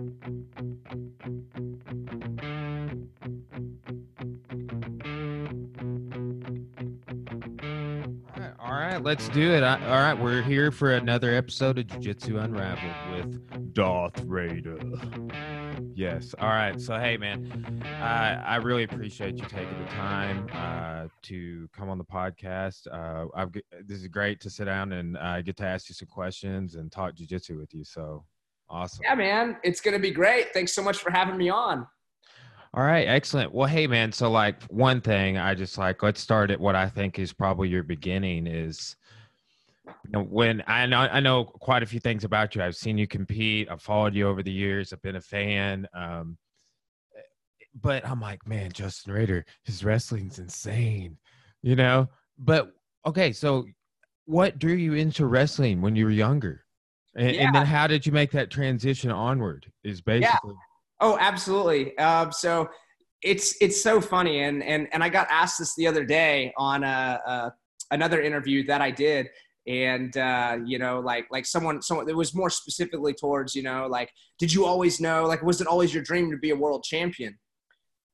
All right, let's do it. All right, we're here for another episode of Jiu Jitsu Unraveled with Darth Rader. Yes. All right. So, hey, man, I I really appreciate you taking the time uh, to come on the podcast. Uh, I've, this is great to sit down and uh, get to ask you some questions and talk Jiu Jitsu with you. So, awesome. Yeah, man, it's gonna be great. Thanks so much for having me on. All right, excellent. Well, hey, man. So, like, one thing I just like, let's start at what I think is probably your beginning is you know, when I know I know quite a few things about you. I've seen you compete. I've followed you over the years. I've been a fan. Um, but I'm like, man, Justin Rader, his wrestling's insane, you know. But okay, so what drew you into wrestling when you were younger, and, Yeah. and then how did you make that transition onward? Is basically Oh, absolutely. Um, so it's it's so funny, and and and I got asked this the other day on a, a another interview that I did, and uh, you know, like like someone someone it was more specifically towards you know like did you always know like was it always your dream to be a world champion?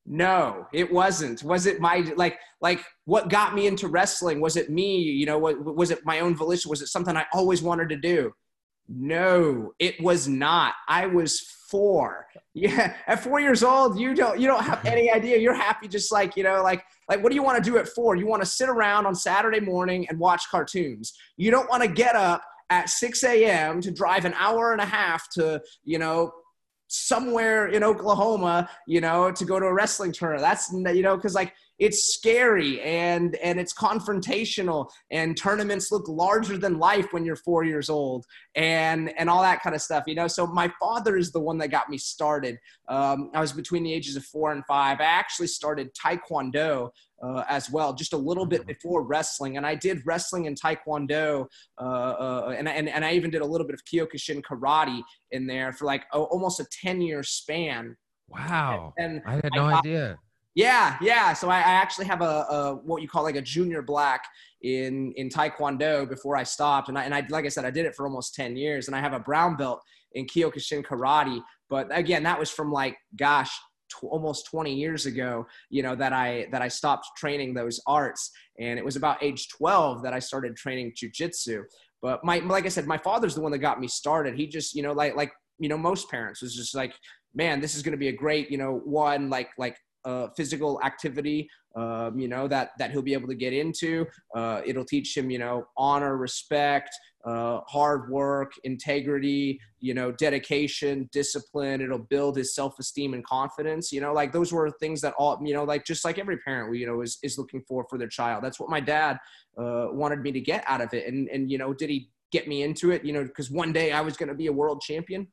No, it wasn't. Was it my like like what got me into wrestling? Was it me? You know, what was it my own volition? Was it something I always wanted to do? No, it was not. I was four. Yeah, at four years old, you don't you don't have any idea. You're happy just like you know, like like what do you want to do at four? You want to sit around on Saturday morning and watch cartoons. You don't want to get up at 6 a.m. to drive an hour and a half to you know somewhere in Oklahoma, you know, to go to a wrestling tournament. That's you know, because like it's scary and and it's confrontational and tournaments look larger than life when you're four years old and and all that kind of stuff you know? So my father is the one that got me started. Um, i was between the ages of four and five. I actually started taekwondo uh, as well just a little bit before wrestling and i did wrestling and taekwondo uh, uh, and, and, and i even did a little bit of kyokushin karate in there for like oh, almost a 10 year span wow. and I had no I- idea. yeah, yeah. So I, I actually have a, a what you call like a junior black in in Taekwondo before I stopped, and I and I like I said I did it for almost ten years, and I have a brown belt in Kyokushin Karate. But again, that was from like gosh, almost twenty years ago. You know that I that I stopped training those arts, and it was about age twelve that I started training jujitsu. But my like I said, my father's the one that got me started. He just you know like like you know most parents was just like man this is going to be a great you know one like like uh, physical activity, um, you know, that, that he'll be able to get into. Uh, it'll teach him, you know, honor, respect, uh, hard work, integrity, you know, dedication, discipline. It'll build his self-esteem and confidence. You know, like those were things that all, you know, like just like every parent, you know, is, is looking for for their child. That's what my dad uh, wanted me to get out of it. And, and, you know, did he get me into it? You know, because one day I was going to be a world champion.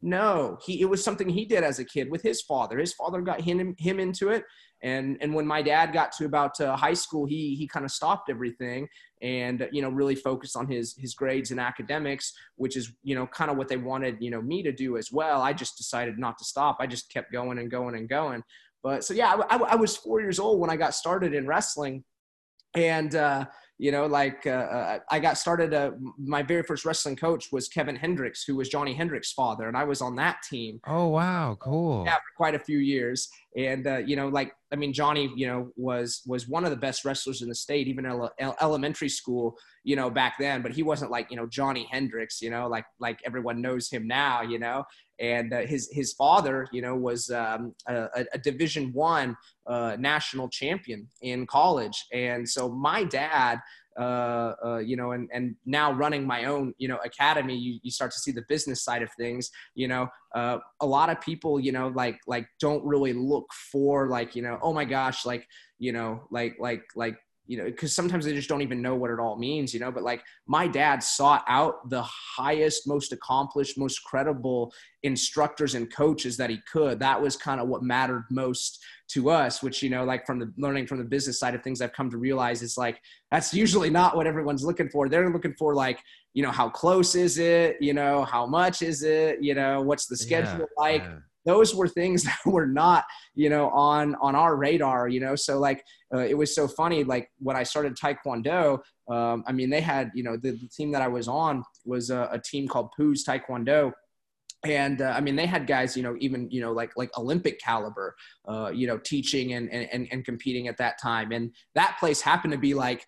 No, he it was something he did as a kid with his father. His father got him him into it, and and when my dad got to about uh, high school, he he kind of stopped everything and you know really focused on his his grades and academics, which is you know kind of what they wanted you know me to do as well. I just decided not to stop. I just kept going and going and going. But so yeah, I, I, I was four years old when I got started in wrestling, and uh, you know like uh, uh, i got started uh, my very first wrestling coach was kevin hendricks who was johny hendricks father and i was on that team Oh wow, cool. yeah, for quite a few years and uh, you know like i mean johny you know was was one of the best wrestlers in the state even ele- elementary school you know back then but he wasn't like you know johny hendricks you know like like everyone knows him now you know? And uh, his his father you know was um, a, a division one uh, national champion in college. And so my dad uh, uh, you know, and, and now running my own, you know, academy, you, you start to see the business side of things, you know, uh, a lot of people, you know, like, like don't really look for like, you know, oh my gosh, like, you know, like, like, like, you know, because sometimes they just don't even know what it all means, you know. But like my dad sought out the highest, most accomplished, most credible instructors and coaches that he could. That was kind of what mattered most to us, which, you know, like from the learning from the business side of things, I've come to realize is like that's usually not what everyone's looking for. They're looking for like, you know, how close is it? You know, how much is it? You know, what's the schedule Yeah, like? yeah. Those were things that were not you know on on our radar you know so like uh, it was so funny like when i started taekwondo um, i mean they had you know the, the team that i was on was a, a team called Poo's taekwondo and uh, I mean, they had guys, you know, even you know, like like Olympic caliber, uh, you know, teaching and, and and competing at that time. And that place happened to be like,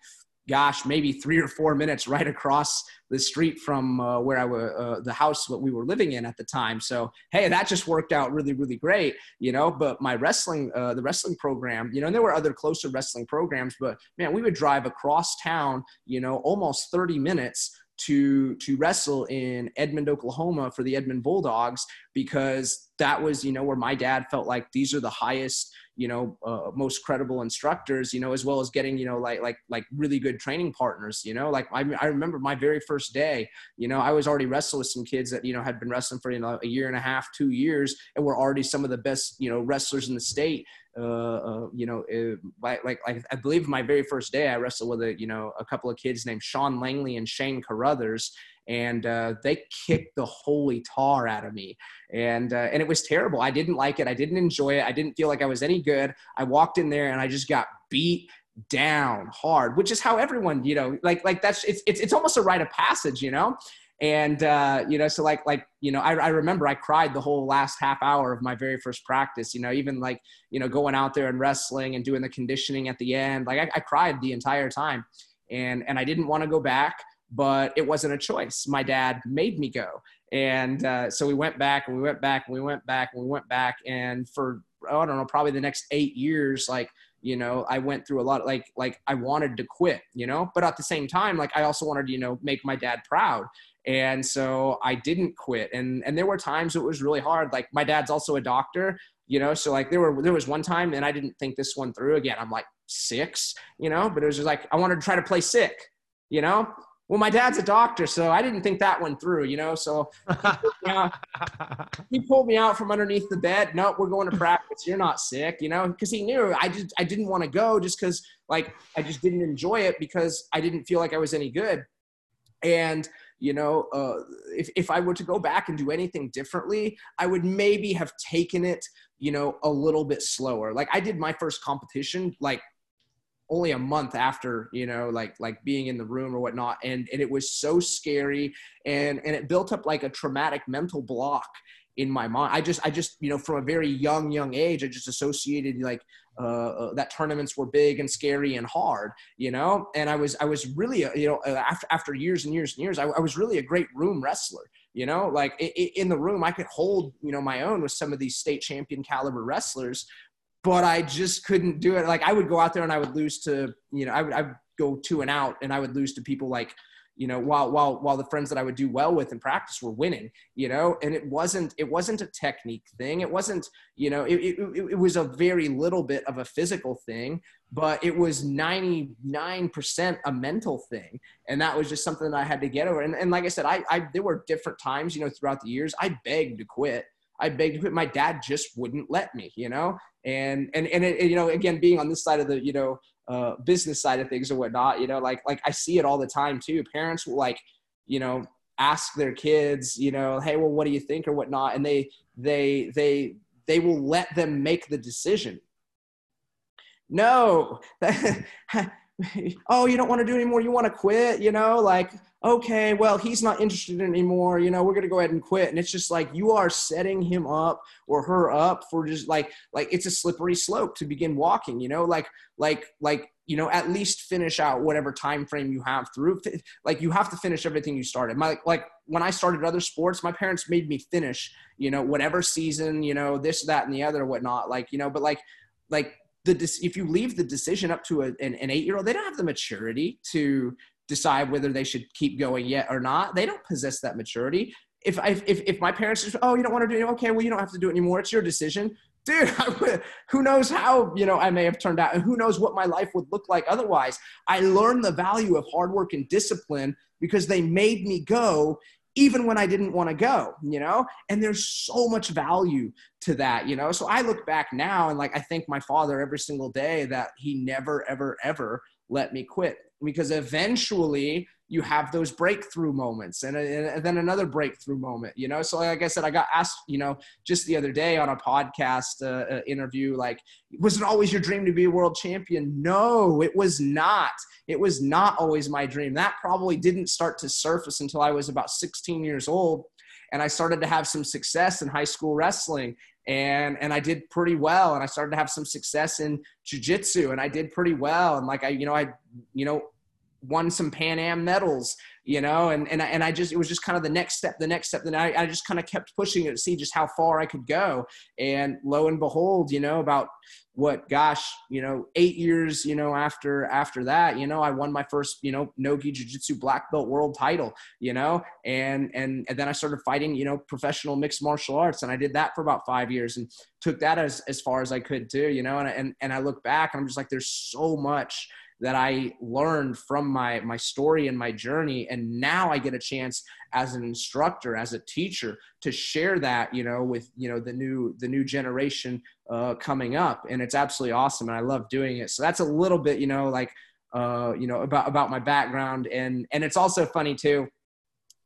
gosh, maybe three or four minutes right across the street from uh, where I was, uh, the house that we were living in at the time. So hey, that just worked out really, really great, you know. But my wrestling, uh, the wrestling program, you know, and there were other closer wrestling programs, but man, we would drive across town, you know, almost 30 minutes to to wrestle in Edmond, Oklahoma for the Edmond Bulldogs because that was you know where my dad felt like these are the highest you know uh, most credible instructors you know as well as getting you know like like like really good training partners you know? Like I, I remember my very first day you know I was already wrestling with some kids that you know had been wrestling for you know a year and a half two years and were already some of the best you know wrestlers in the state. Uh, uh, you know, it, like, like, I believe my very first day, I wrestled with a, you know, a couple of kids named Sean Langley and Shane Carruthers, and uh, they kicked the holy tar out of me, and uh, and it was terrible. I didn't like it. I didn't enjoy it. I didn't feel like I was any good. I walked in there and I just got beat down hard, which is how everyone, you know, like like that's it's it's it's almost a rite of passage, you know and uh, you know so like like you know I, I remember i cried the whole last half hour of my very first practice you know even like you know going out there and wrestling and doing the conditioning at the end like i, I cried the entire time and and i didn't want to go back but it wasn't a choice. My dad made me go. And uh, so we went back and we went back and we went back and we went back. And for i don't know probably the next eight years like you know i went through a lot of, like like i wanted to quit you know? But at the same time like i also wanted to you know make my dad proud. And so i didn't quit. And and there were times it was really hard. Like my dad's also a doctor you know? So like there were there was one time and i didn't think this one through again. I'm like six you know? But it was just like i wanted to try to play sick you know well my dad's a doctor so i didn't think that one through you know so he pulled, out, pulled me out from underneath the bed. No we're going to practice. You're not sick you know because he knew i just i didn't want to go just because like i just didn't enjoy it because i didn't feel like i was any good. And you know uh, if, if i were to go back and do anything differently i would maybe have taken it you know a little bit slower. Like i did my first competition like only a month after you know like like being in the room or whatnot and and it was so scary and and it built up like a traumatic mental block in my mind i just i just you know from a very young young age i just associated like uh, uh, that tournaments were big and scary and hard, you know. And I was I was really you know uh, after after years and years and years, I, I was really a great room wrestler. You know, like in the room, I could hold you know my own with some of these state champion caliber wrestlers, but I just couldn't do it. Like I would go out there and I would lose to you know I would I would go two and out and I would lose to people like you know while while while the friends that i would do well with in practice were winning you know? And it wasn't it wasn't a technique thing. It wasn't you know it, it, it was a very little bit of a physical thing but it was 99% a mental thing. And that was just something that i had to get over. And, and like i said I, I there were different times you know throughout the years i begged to quit I begged quit. My dad just wouldn't let me, you know, and and and it, you know, again, being on this side of the you know uh, business side of things or whatnot. You know, like like I see it all the time too. Parents will like, you know, ask their kids, you know, hey, well, what do you think or whatnot, and they they they they will let them make the decision. No, oh, you don't want to do anymore. You want to quit. You know, like okay, well, he's not interested anymore. You know, we're going to go ahead and quit. And it's just like you are setting him up or her up for just like, like it's a slippery slope to begin walking, you know, like, like, like, you know, at least finish out whatever time frame you have through. Like you have to finish everything you started. My, like when I started other sports, my parents made me finish, you know, whatever season, you know, this, that, and the other, whatnot. Like, you know, but like, like the if you leave the decision up to a, an, an eight year old, they don't have the maturity to decide whether they should keep going yet or not. They don't possess that maturity. If I, if, if my parents just, oh, you don't want to do it, okay, well, you don't have to do it anymore. It's your decision. Dude, who knows how, you know, I may have turned out and who knows what my life would look like otherwise. I learned the value of hard work and discipline because they made me go even when I didn't want to go, you know? And there's so much value to that, you know? So I look back now and like I thank my father every single day that he never, ever, ever let me quit because eventually you have those breakthrough moments and, and, then another breakthrough moment you know? So like i said i got asked you know just the other day on a podcast uh, uh, interview like was it always your dream to be a world champion? No it was not. It was not always my dream. That probably didn't start to surface until i was about 16 years old and I started to have some success in high school wrestling and and I did pretty well and I started to have some success in jiu-jitsu and I did pretty well and like I you know I you know won some Pan Am medals you know and and I, and I just it was just kind of the next step the next step. Then I, I just kind of kept pushing it to see just how far I could go. And lo and behold you know about what gosh you know eight years you know after after that you know i won my first you know nogi jiu-jitsu black belt world title you know and and and then i started fighting you know professional mixed martial arts and i did that for about five years and took that as as far as i could too you know and and, and i look back and i'm just like there's so much that I learned from my my story and my journey. And now I get a chance as an instructor as a teacher to share that you know with you know the new the new generation uh, coming up. And it's absolutely awesome and I love doing it. So that's a little bit you know like uh, you know about about my background. And and it's also funny too.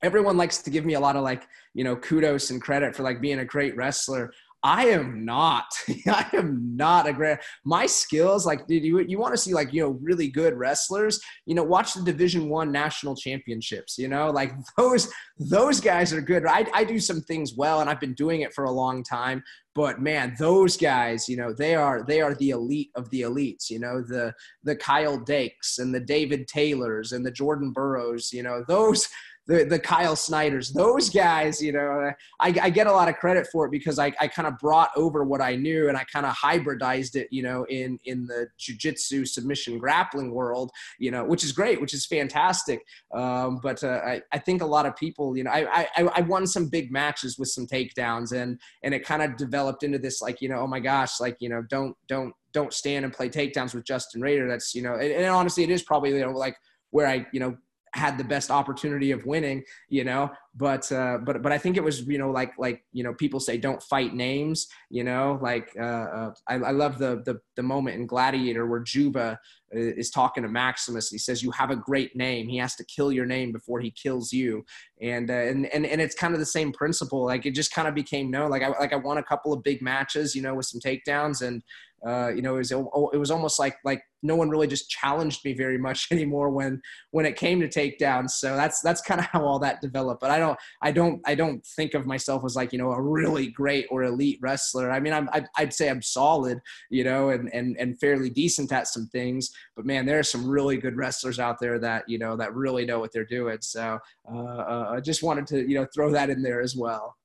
Everyone likes to give me a lot of like you know kudos and credit for like being a great wrestler I am not. I am not a great. My skills, like, dude, you you want to see like you know really good wrestlers? You know, watch the Division One national championships. You know, like those those guys are good. I I do some things well, and I've been doing it for a long time. But man, those guys, you know, they are they are the elite of the elites. You know, the the Kyle Dakes and the David Taylors and the Jordan Burroughs. You know, those the the Kyle Snyders, those guys, you know, I, I get a lot of credit for it because I, I kind of brought over what I knew and I kind of hybridized it, you know, in in the jujitsu submission grappling world, you know, which is great, which is fantastic. Um, but uh, I, I think a lot of people, you know, I, I I won some big matches with some takedowns and and it kind of developed into this like, you know, oh my gosh, like you know, don't don't don't stand and play takedowns with Justin Rader. That's you know, and, and honestly, it is probably you know like where I you know had the best opportunity of winning, you know. But uh, but but I think it was you know like like you know people say don't fight names, you know. Like uh, uh, I, I love the, the the moment in Gladiator where Juba uh, is talking to Maximus. He says you have a great name. He has to kill your name before he kills you. And uh, and and and it's kind of the same principle. Like it just kind of became known. Like I like I won a couple of big matches, you know, with some takedowns and uh, you know, it was it was almost like like no one really just challenged me very much anymore when when it came to takedowns. So that's that's kind of how all that developed. But I don't I don't I don't think of myself as like you know a really great or elite wrestler. I mean I'm I'd, I'd say I'm solid, you know, and and and fairly decent at some things. But man, there are some really good wrestlers out there that you know that really know what they're doing. So uh, uh, I just wanted to you know throw that in there as well.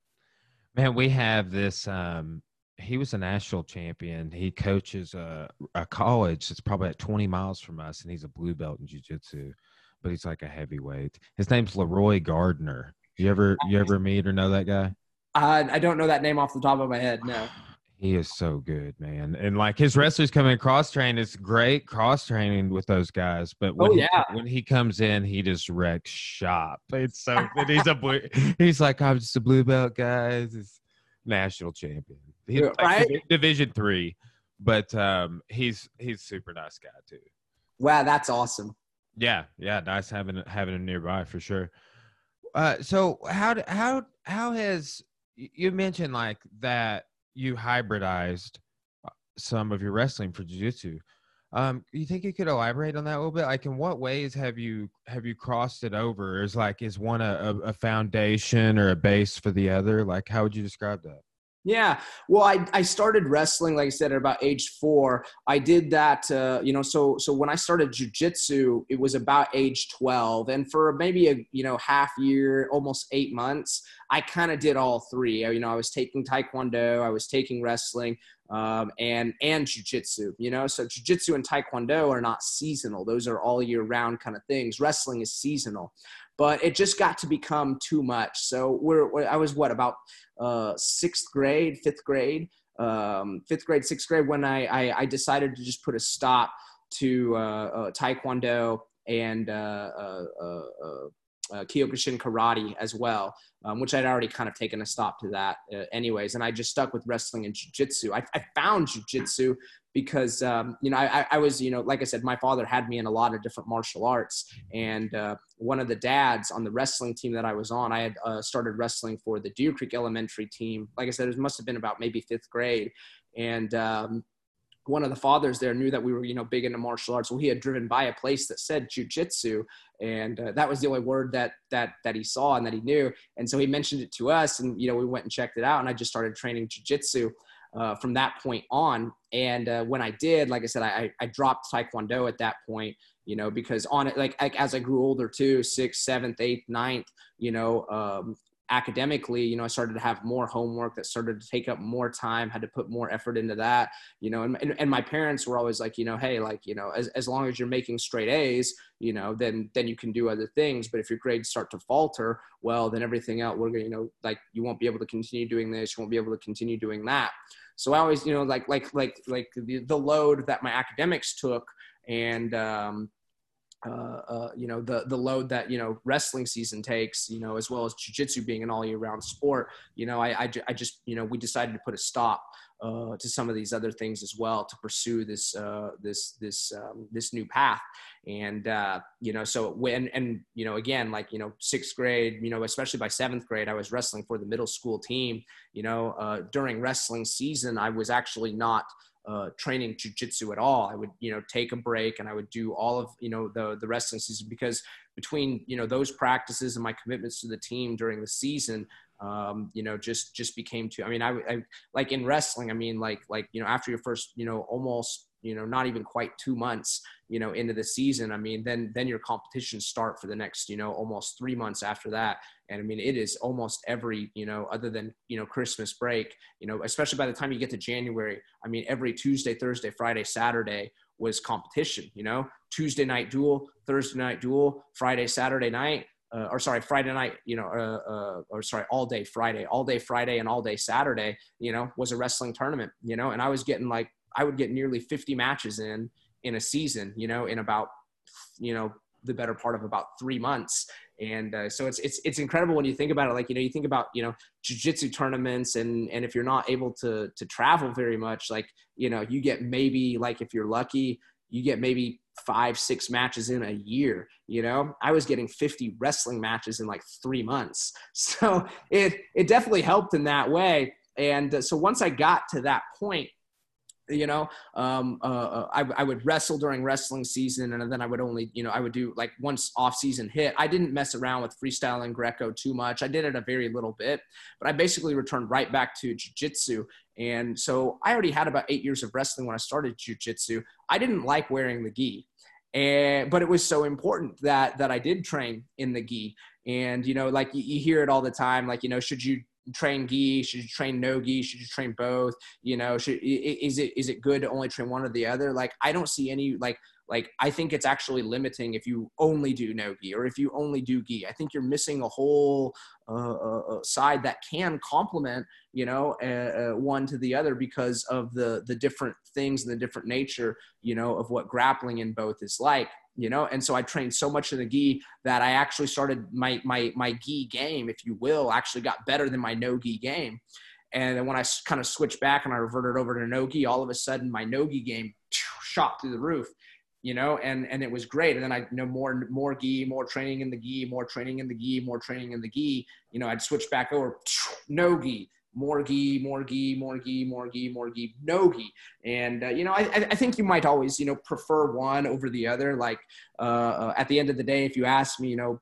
Man, we have this um, he was a national champion. He coaches a, a college that's probably at 20 miles from us, and he's a blue belt in jiu-jitsu, but he's like a heavyweight. His name's Leroy Gardner. You ever you ever meet or know that guy? Uh, I don't know that name off the top of my head. No. He is so good, man. And like his wrestlers coming cross train, it's great cross training with those guys. But when, oh, yeah. he, when he comes in, he just wrecks shop. It's so he's a blue, he's like, I'm just a blue belt, guys. He's national champion. He's like right? Division three, but um, he's he's super nice guy too. Wow, that's awesome. Yeah, yeah, nice having having him nearby for sure. Uh, so how how how has you mentioned like that you hybridized uh, some of your wrestling for jiu-jitsu um you think you could elaborate on that a little bit like in what ways have you have you crossed it over is like is one a, a foundation or a base for the other like how would you describe that yeah, well, I, I started wrestling, like I said, at about age four. I did that, uh, you know. So so when I started jujitsu, it was about age twelve, and for maybe a you know half year, almost eight months, I kind of did all three. You know, I was taking taekwondo, I was taking wrestling, um, and and jujitsu. You know, so jujitsu and taekwondo are not seasonal; those are all year round kind of things. Wrestling is seasonal but it just got to become too much. So we're, I was what about uh, sixth grade, fifth grade, um, fifth grade, sixth grade when I, I, I, decided to just put a stop to uh, uh, Taekwondo and uh, uh, Kyokushin karate as well, um, which I'd already kind of taken a stop to that uh, anyways. And I just stuck with wrestling and jujitsu. I, I found jujitsu because, um, you know, I, I, was, you know, like I said, my father had me in a lot of different martial arts. And uh, one of the dads on the wrestling team that I was on, I had uh, started wrestling for the Deer Creek Elementary team. Like I said, it must have been about maybe fifth grade. And, um, one of the fathers there knew that we were, you know, big into martial arts. Well, he had driven by a place that said jujitsu, and uh, that was the only word that that that he saw and that he knew. And so he mentioned it to us, and you know, we went and checked it out, and I just started training jujitsu. Uh, from that point on, and uh, when I did, like I said, I, I dropped Taekwondo at that point, you know, because on it, like, like as I grew older too, sixth, seventh, eighth, ninth, you know, um, academically, you know, I started to have more homework that started to take up more time, had to put more effort into that, you know, and, and, and, my parents were always like, you know, hey, like, you know, as, as long as you're making straight A's, you know, then, then you can do other things. But if your grades start to falter, well, then everything else, we're going to, you know, like you won't be able to continue doing this. You won't be able to continue doing that. So I always, you know, like, like, like, like the, the load that my academics took and, um, uh, uh, you know the the load that you know wrestling season takes you know as well as jiu-jitsu being an all year round sport you know I, I, I, just you know we decided to put a stop uh, to some of these other things as well to pursue this uh, this this um, this new path. And uh, you know so when and you know again like you know sixth grade you know especially by seventh grade I was wrestling for the middle school team. You know during wrestling season I was actually not uh, training jujitsu at all. I would, you know, take a break and I would do all of, you know, the the wrestling season because between, you know, those practices and my commitments to the team during the season, um, you know, just just became too. I mean, I, I like in wrestling. I mean, like like you know, after your first, you know, almost you know not even quite two months you know into the season i mean then then your competitions start for the next you know almost three months after that. And i mean it is almost every you know other than you know christmas break you know especially by the time you get to january i mean every tuesday thursday friday saturday was competition you know? Tuesday night duel thursday night duel friday saturday night uh, or sorry, Friday night, you know, uh, uh, or sorry, all day Friday, all day Friday and all day Saturday, you know, was a wrestling tournament, you know, and I was getting like I would get nearly 50 matches in in a season, you know, in about, you know, the better part of about three months. And uh, so it's, it's, it's incredible when you think about it. Like, you know, you think about, you know, jujitsu tournaments and, and if you're not able to, to travel very much, like, you know, you get maybe like, if you're lucky, you get maybe five, six matches in a year. You know, I was getting 50 wrestling matches in like three months. So it, it definitely helped in that way. And uh, so once I got to that point, you know um, uh, uh, I, I would wrestle during wrestling season and then i would only you know i would do like once off season hit. I didn't mess around with freestyle and greco too much. I did it a very little bit but i basically returned right back to jiu-jitsu. And so i already had about eight years of wrestling when i started jiu-jitsu. I didn't like wearing the gi and but it was so important that that i did train in the gi. And you know like you, you hear it all the time like you know should you train gi? Should you train no gi? Should you train both? You know, should is it is it good to only train one or the other? Like I don't see any like like I think it's actually limiting if you only do no gi or if you only do gi. I think you're missing a whole uh, uh, uh side that can complement you know uh, uh, one to the other because of the the different things and the different nature you know of what grappling in both is like you know? And so i trained so much in the gi that i actually started my my my gi game if you will actually got better than my no gi game. And then when i kind of switched back and i reverted over to no gi all of a sudden my no gi game shot through the roof you know? And and it was great. And then i you know more more gi more training in the gi more training in the gi more training in the gi. You know i'd switch back over no gi more gi, more gi, more gi, more more. And, uh, you know, I, I think you might always, you know, prefer one over the other. Like uh, uh, at the end of the day, if you ask me, you know,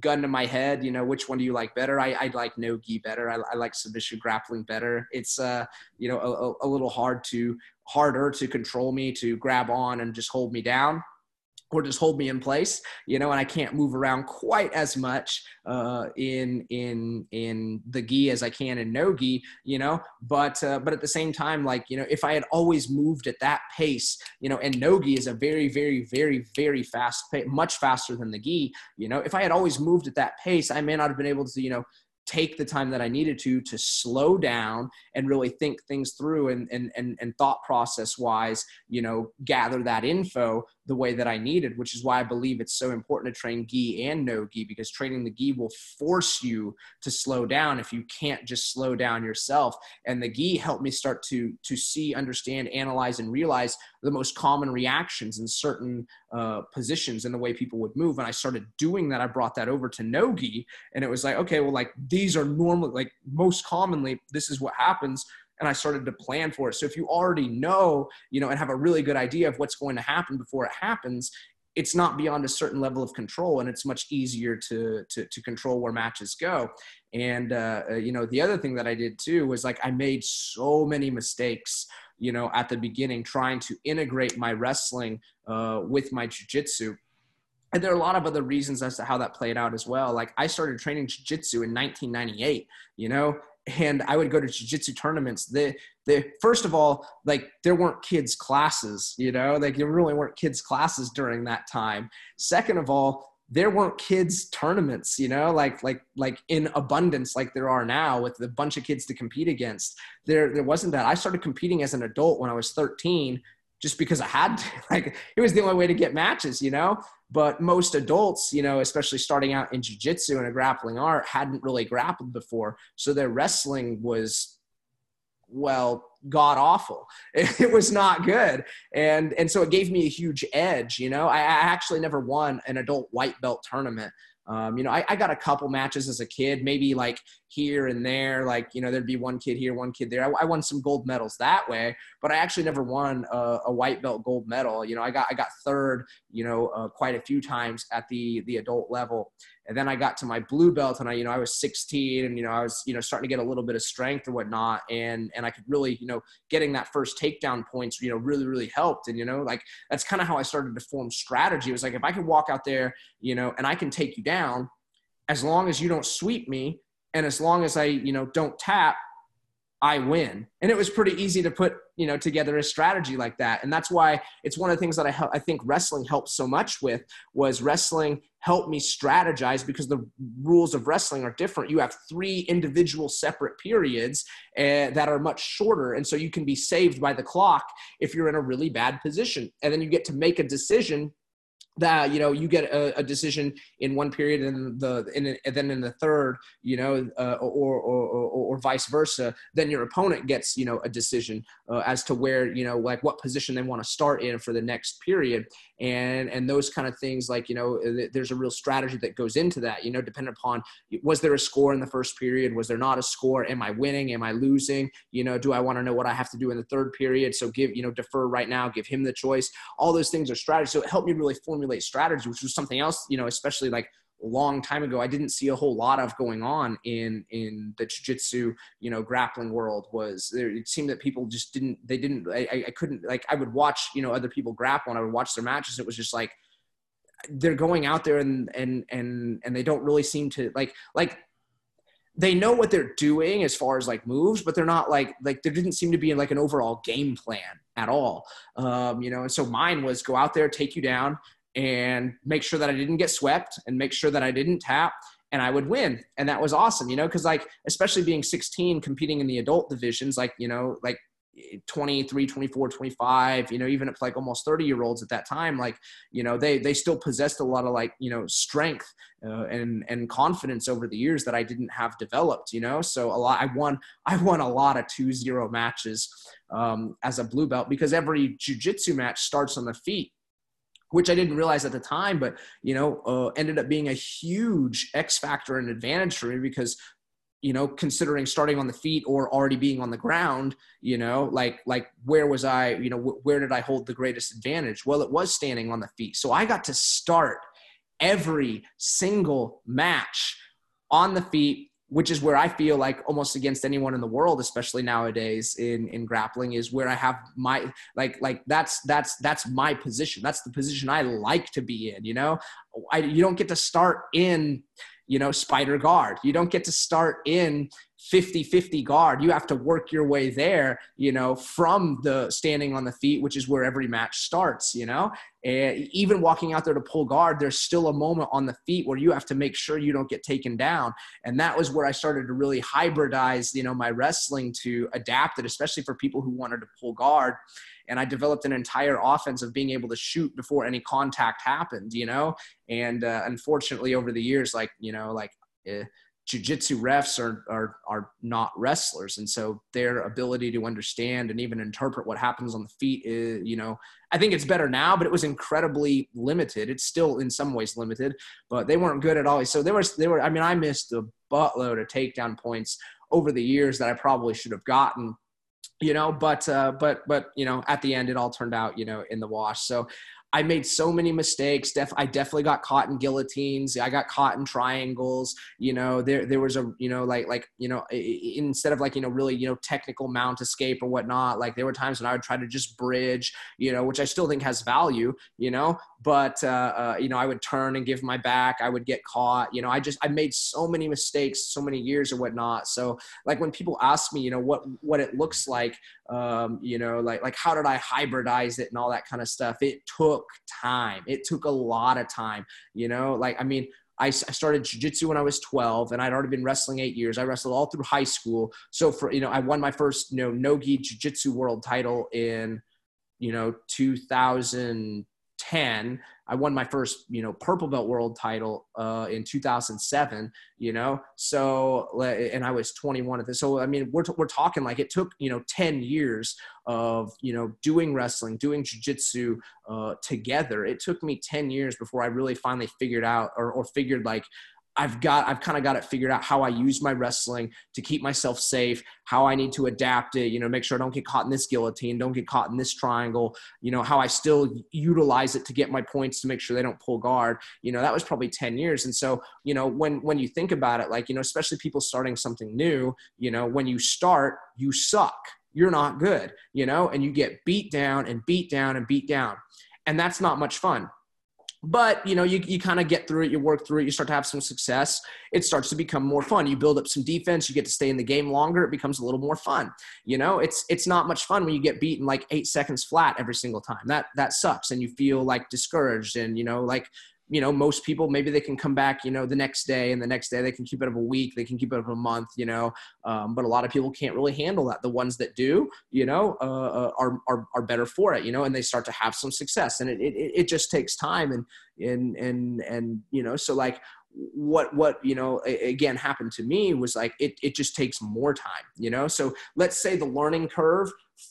gun to my head, you know, which one do you like better? I, I like no gi better. I, I like submission grappling better. It's, uh, you know, a, a little hard to, harder to control me, to grab on and just hold me down or just hold me in place, you know, and I can't move around quite as much uh, in in in the gi as I can in no gi, you know. But uh, but at the same time, like you know, if I had always moved at that pace, you know, and no gi is a very very very very fast, pace, much faster than the gi, you know. If I had always moved at that pace, I may not have been able to, you know, take the time that I needed to to slow down and really think things through and and and, and thought process wise, you know, gather that info the way that I needed, which is why I believe it's so important to train gi and no gi because training the gi will force you to slow down if you can't just slow down yourself. And the gi helped me start to to see, understand, analyze, and realize the most common reactions in certain uh, positions and the way people would move. And I started doing that. I brought that over to no gi, and it was like, okay, well, like these are normally like most commonly this is what happens and I started to plan for it. So if you already know, you know, and have a really good idea of what's going to happen before it happens, it's not beyond a certain level of control and it's much easier to to, to control where matches go. And uh, uh, you know the other thing that i did too was like i made so many mistakes you know at the beginning trying to integrate my wrestling uh, with my jiu-jitsu. And there are a lot of other reasons as to how that played out as well. Like i started training jiu-jitsu in 1998 you know and I would go to jiu-jitsu tournaments. The the first of all, like there weren't kids classes, you know, like there really weren't kids classes during that time. Second of all, there weren't kids tournaments, you know, like like like in abundance like there are now with a bunch of kids to compete against. There there wasn't that. I started competing as an adult when I was 13 just because I had to. Like it was the only way to get matches, you know. But most adults, you know, especially starting out in jujitsu and a grappling art, hadn't really grappled before, so their wrestling was, well, god awful. It was not good, and and so it gave me a huge edge. You know, I, I actually never won an adult white belt tournament. Um, you know, I, I, got a couple matches as a kid, maybe like here and there, like, you know, there'd be one kid here, one kid there. I, I won some gold medals that way, but I actually never won a, a, white belt gold medal. You know, I got, I got third, you know, uh, quite a few times at the, the adult level. And then I got to my blue belt and I, you know, I was 16 and, you know, I was, you know, starting to get a little bit of strength or whatnot. And, and I could really, you know, getting that first takedown points, you know, really, really helped. And, you know, like that's kind of how I started to form strategy. It was like, if I could walk out there, you know, and I can take you down as long as you don't sweep me. And as long as I, you know, don't tap, I win. And it was pretty easy to put, you know, together a strategy like that. And that's why it's one of the things that I, help, I think wrestling helps so much with was wrestling helped me strategize because the rules of wrestling are different. You have three individual separate periods uh, that are much shorter. And so you can be saved by the clock if you're in a really bad position. And then you get to make a decision that you know you get a, a, decision in one period and the in, and then in the third you know uh, or, or, or, or vice versa then your opponent gets you know a decision uh, as to where you know like what position they want to start in for the next period. And and those kind of things like you know there's a real strategy that goes into that you know depending upon was there a score in the first period? Was there not a score? Am i winning? Am i losing? You know do i want to know what i have to do in the third period? So give you know defer right now give him the choice. All those things are strategy so it helped me really formulate strategy which was something else you know especially like a long time ago i didn't see a whole lot of going on in in the jiu-jitsu you know grappling world was there it seemed that people just didn't they didn't I, I couldn't like i would watch you know other people grapple and i would watch their matches it was just like they're going out there and and and and they don't really seem to like like they know what they're doing as far as like moves, but they're not like like there didn't seem to be in like an overall game plan at all. Um, you know, and so mine was go out there, take you down, and make sure that I didn't get swept and make sure that I didn't tap and I would win. And that was awesome, you know, because like, especially being 16, competing in the adult divisions, like, you know, like 23, 24, 25, you know, even up like almost 30 year olds at that time, like, you know, they, they still possessed a lot of like, you know, strength uh, and, and confidence over the years that I didn't have developed, you know? So a lot, I won, I won a lot of two zero matches um, as a blue belt because every jujitsu match starts on the feet which I didn't realize at the time, but you know, uh, ended up being a huge X factor and advantage for me because you know considering starting on the feet or already being on the ground you know like like where was i you know wh- where did i hold the greatest advantage? Well it was standing on the feet. So i got to start every single match on the feet which is where I feel like almost against anyone in the world, especially nowadays in in grappling, is where I have my like like that's that's that's my position. That's the position I like to be in. You know, I you don't get to start in you know spider guard. You don't get to start in 50-50 guard. You have to work your way there you know from the standing on the feet which is where every match starts you know? And even walking out there to pull guard there's still a moment on the feet where you have to make sure you don't get taken down. And that was where i started to really hybridize you know my wrestling to adapt it especially for people who wanted to pull guard. And I developed an entire offense of being able to shoot before any contact happened, you know. And uh, unfortunately, over the years, like you know, like eh, jiu-jitsu refs are, are are not wrestlers. And so their ability to understand and even interpret what happens on the feet is you know i think it's better now but it was incredibly limited. It's still in some ways limited but they weren't good at all. So there was they were i mean i missed a buttload of takedown points over the years that i probably should have gotten you know but uh but but you know at the end it all turned out you know in the wash. So I made so many mistakes. Def- I definitely got caught in guillotines. I got caught in triangles. You know, there there was a you know like like you know instead of like you know really you know technical mount escape or whatnot. Like there were times when I would try to just bridge. You know, which I still think has value. You know, but uh, uh, you know I would turn and give my back. I would get caught. You know, I just I made so many mistakes, so many years or whatnot. So like when people ask me, you know, what what it looks like, um, you know, like like how did I hybridize it and all that kind of stuff. It took time. It took a lot of time, you know, like, I mean, I, started jiu-jitsu when I was 12 and I'd already been wrestling eight years. I wrestled all through high school. So for, you know, I won my first, you know, no-gi jiu-jitsu world title in, you know, 2000, 10 i won my first you know purple belt world title uh, in 2007 you know? So and i was 21 at this so i mean we're, we're talking like it took you know 10 years of you know doing wrestling doing jiu-jitsu uh, together. It took me 10 years before i really finally figured out or, or figured like I've got I've kind of got it figured out how I use my wrestling to keep myself safe, how I need to adapt it, you know, make sure I don't get caught in this guillotine, don't get caught in this triangle, you know, how I still utilize it to get my points to make sure they don't pull guard. You know, that was probably 10 years. And so, you know, when when you think about it, like, you know, especially people starting something new, you know, when you start, you suck. You're not good, you know, and you get beat down and beat down and beat down. And that's not much fun but you know you, you kind of get through it you work through it you start to have some success it starts to become more fun. You build up some defense you get to stay in the game longer it becomes a little more fun. You know it's it's not much fun when you get beaten like eight seconds flat every single time. That that sucks and you feel like discouraged and you know like you know, most people maybe they can come back, you know, the next day, and the next day they can keep it of a week, they can keep it up a month, you know. Um, but a lot of people can't really handle that. The ones that do, you know, uh, uh, are, are are better for it, you know, and they start to have some success, and it it, it just takes time, and and and and you know, so like what what you know again happened to me was like it, it just takes more time you know so let's say the learning curve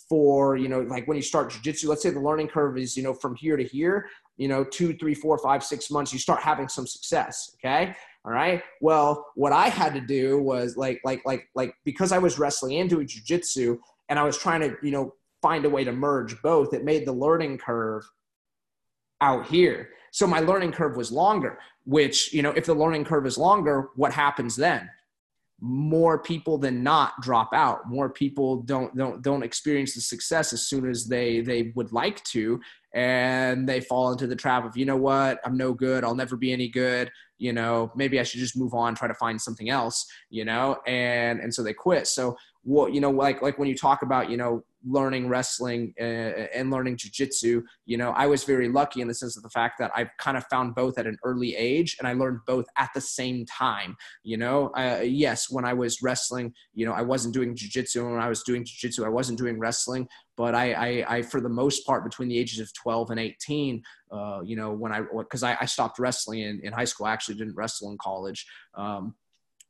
for you know like when you start jiu-jitsu let's say the learning curve is you know from here to here you know, two, three, four, five, six months, you start having some success. Okay. All right. Well, what I had to do was like, like, like, like, because I was wrestling and doing jujitsu and I was trying to, you know, find a way to merge both, it made the learning curve out here. So my learning curve was longer, which, you know, if the learning curve is longer, what happens then? More people than not drop out. More people don't don't don't experience the success as soon as they they would like to and they fall into the trap of you know what? I'm no good. I'll never be any good. You know maybe i should just move on try to find something else you know and and so they quit. So what you know like like when you talk about you know learning wrestling uh, and learning jiu-jitsu you know i was very lucky in the sense of the fact that i kind of found both at an early age and i learned both at the same time you know uh, yes when i was wrestling you know i wasn't doing jiu-jitsu when i was doing jiu-jitsu i wasn't doing wrestling but I, I, I, for the most part, between the ages of 12 and 18, uh, you know, when I, because I, I, stopped wrestling in, in high school, I actually didn't wrestle in college. Um,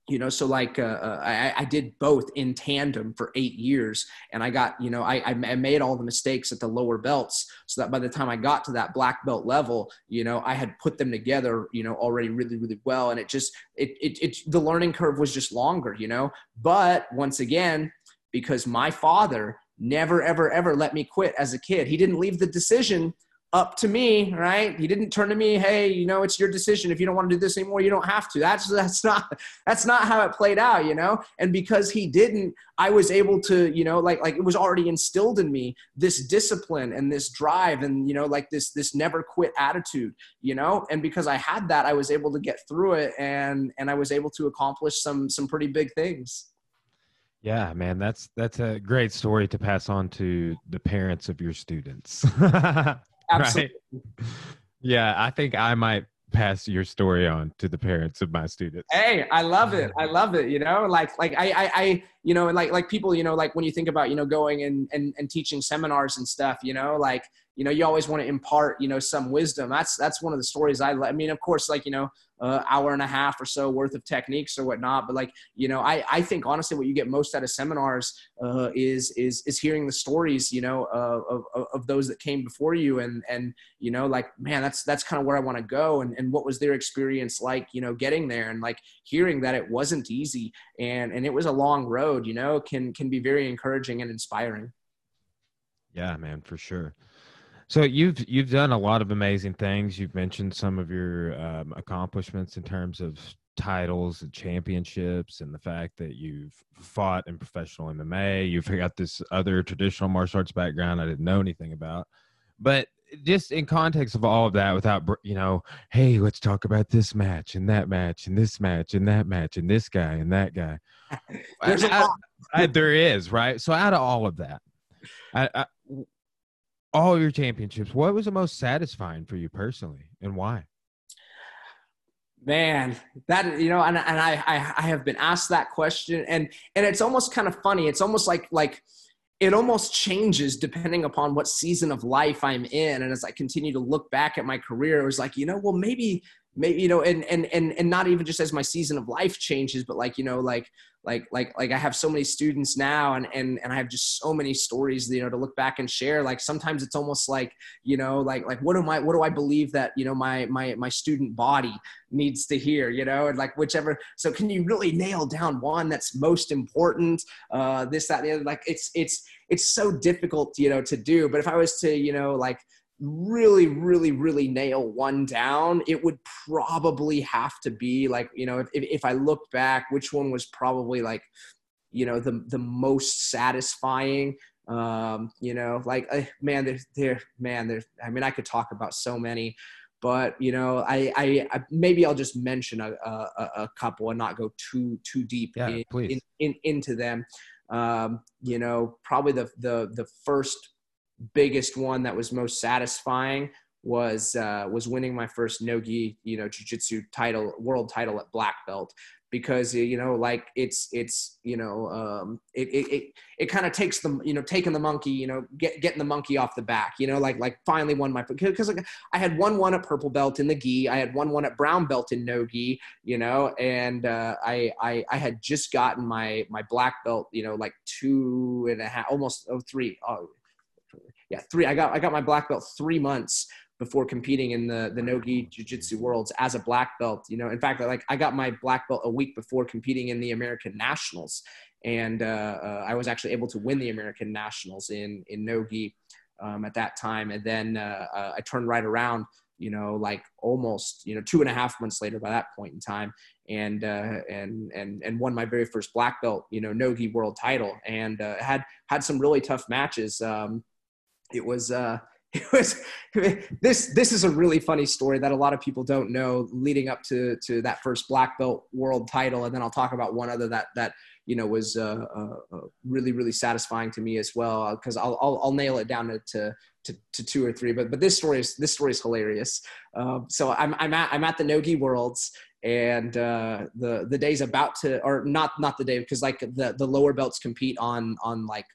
you know so like uh, uh, I, I, did both in tandem for eight years and i got you know I, I made all the mistakes at the lower belts so that by the time i got to that black belt level you know i had put them together you know already really really well and it just it, it, it the learning curve was just longer you know? But once again because my father never ever ever let me quit as a kid he didn't leave the decision up to me, right? He didn't turn to me, hey, you know, it's your decision. If you don't want to do this anymore, you don't have to. That's that's not that's not how it played out, you know. And because he didn't, I was able to, you know, like like it was already instilled in me this discipline and this drive and you know, like this this never quit attitude, you know. And because I had that, I was able to get through it and and I was able to accomplish some some pretty big things. Yeah, man, that's that's a great story to pass on to the parents of your students. Absolutely. Right? Yeah, I think I might pass your story on to the parents of my students. Hey, I love it. I love it. You know, like like I I, I you know like like people you know like when you think about you know going and and, and teaching seminars and stuff you know like you know, you always want to impart, you know, some wisdom. That's that's one of the stories I. I mean, of course, like you know, uh, hour and a half or so worth of techniques or whatnot. But like, you know, I, I think honestly, what you get most out of seminars uh, is is is hearing the stories, you know, uh, of, of, those that came before you, and and you know, like, man, that's that's kind of where I want to go, and and what was their experience like, you know, getting there, and like hearing that it wasn't easy, and and it was a long road, you know, can can be very encouraging and inspiring. Yeah, man, for sure. So you've you've done a lot of amazing things. You've mentioned some of your um, accomplishments in terms of titles and championships, and the fact that you've fought in professional MMA. You've got this other traditional martial arts background I didn't know anything about, but just in context of all of that, without you know, hey, let's talk about this match and that match and this match and that match and this guy and that guy. There's I, a lot. I, there is right. So out of all of that, I, all your championships, what was the most satisfying for you personally, and why? Man, that you know, and, and I, I I have been asked that question, and and it's almost kind of funny. It's almost like like it almost changes depending upon what season of life I'm in. And as I continue to look back at my career, it was like, you know, well, maybe maybe you know and and and and not even just as my season of life changes but like you know like like like like i have so many students now and and and i have just so many stories you know to look back and share. Like sometimes it's almost like you know like like what am i what do i believe that you know my my my student body needs to hear you know? And like whichever so can you really nail down one that's most important uh this that the other? Like it's it's it's so difficult you know to do. But if i was to you know like really really really nail one down it would probably have to be like you know if, if i look back which one was probably like you know the the most satisfying um you know like uh, man there's there man there's i mean i could talk about so many but you know I, I, I maybe i'll just mention a, a, a, couple and not go too too deep yeah, in. In, in, into them um you know probably the the the first biggest one that was most satisfying was uh, was winning my first nogi you know jiu-jitsu title world title at black belt because you know like it's it's you know um, it it it, it kind of takes the you know taking the monkey you know get, getting the monkey off the back you know like like finally won my because like, I had one one at purple belt in the gi I had one one at brown belt in no gi you know and uh, I, I I had just gotten my my black belt you know like two and a half almost oh three oh yeah, three. I got I got my black belt three months before competing in the the nogi jiu-jitsu worlds as a black belt you know in fact like i got my black belt a week before competing in the american nationals and uh, uh, i was actually able to win the american nationals in in nogi um, at that time and then uh, uh i turned right around you know like almost you know two and a half months later by that point in time and uh, and and and won my very first black belt you know nogi world title and uh, had had some really tough matches um, it was uh, it was this this is a really funny story that a lot of people don't know leading up to to that first black belt world title. And then i'll talk about one other that that you know was uh, uh, uh really really satisfying to me as well because uh, I'll, I'll, I'll nail it down to, to to, to, two or three but but this story is this story is hilarious. Um, so I'm, I'm at i'm at the nogi worlds and uh, the the day's about to or not not the day because like the the lower belts compete on on like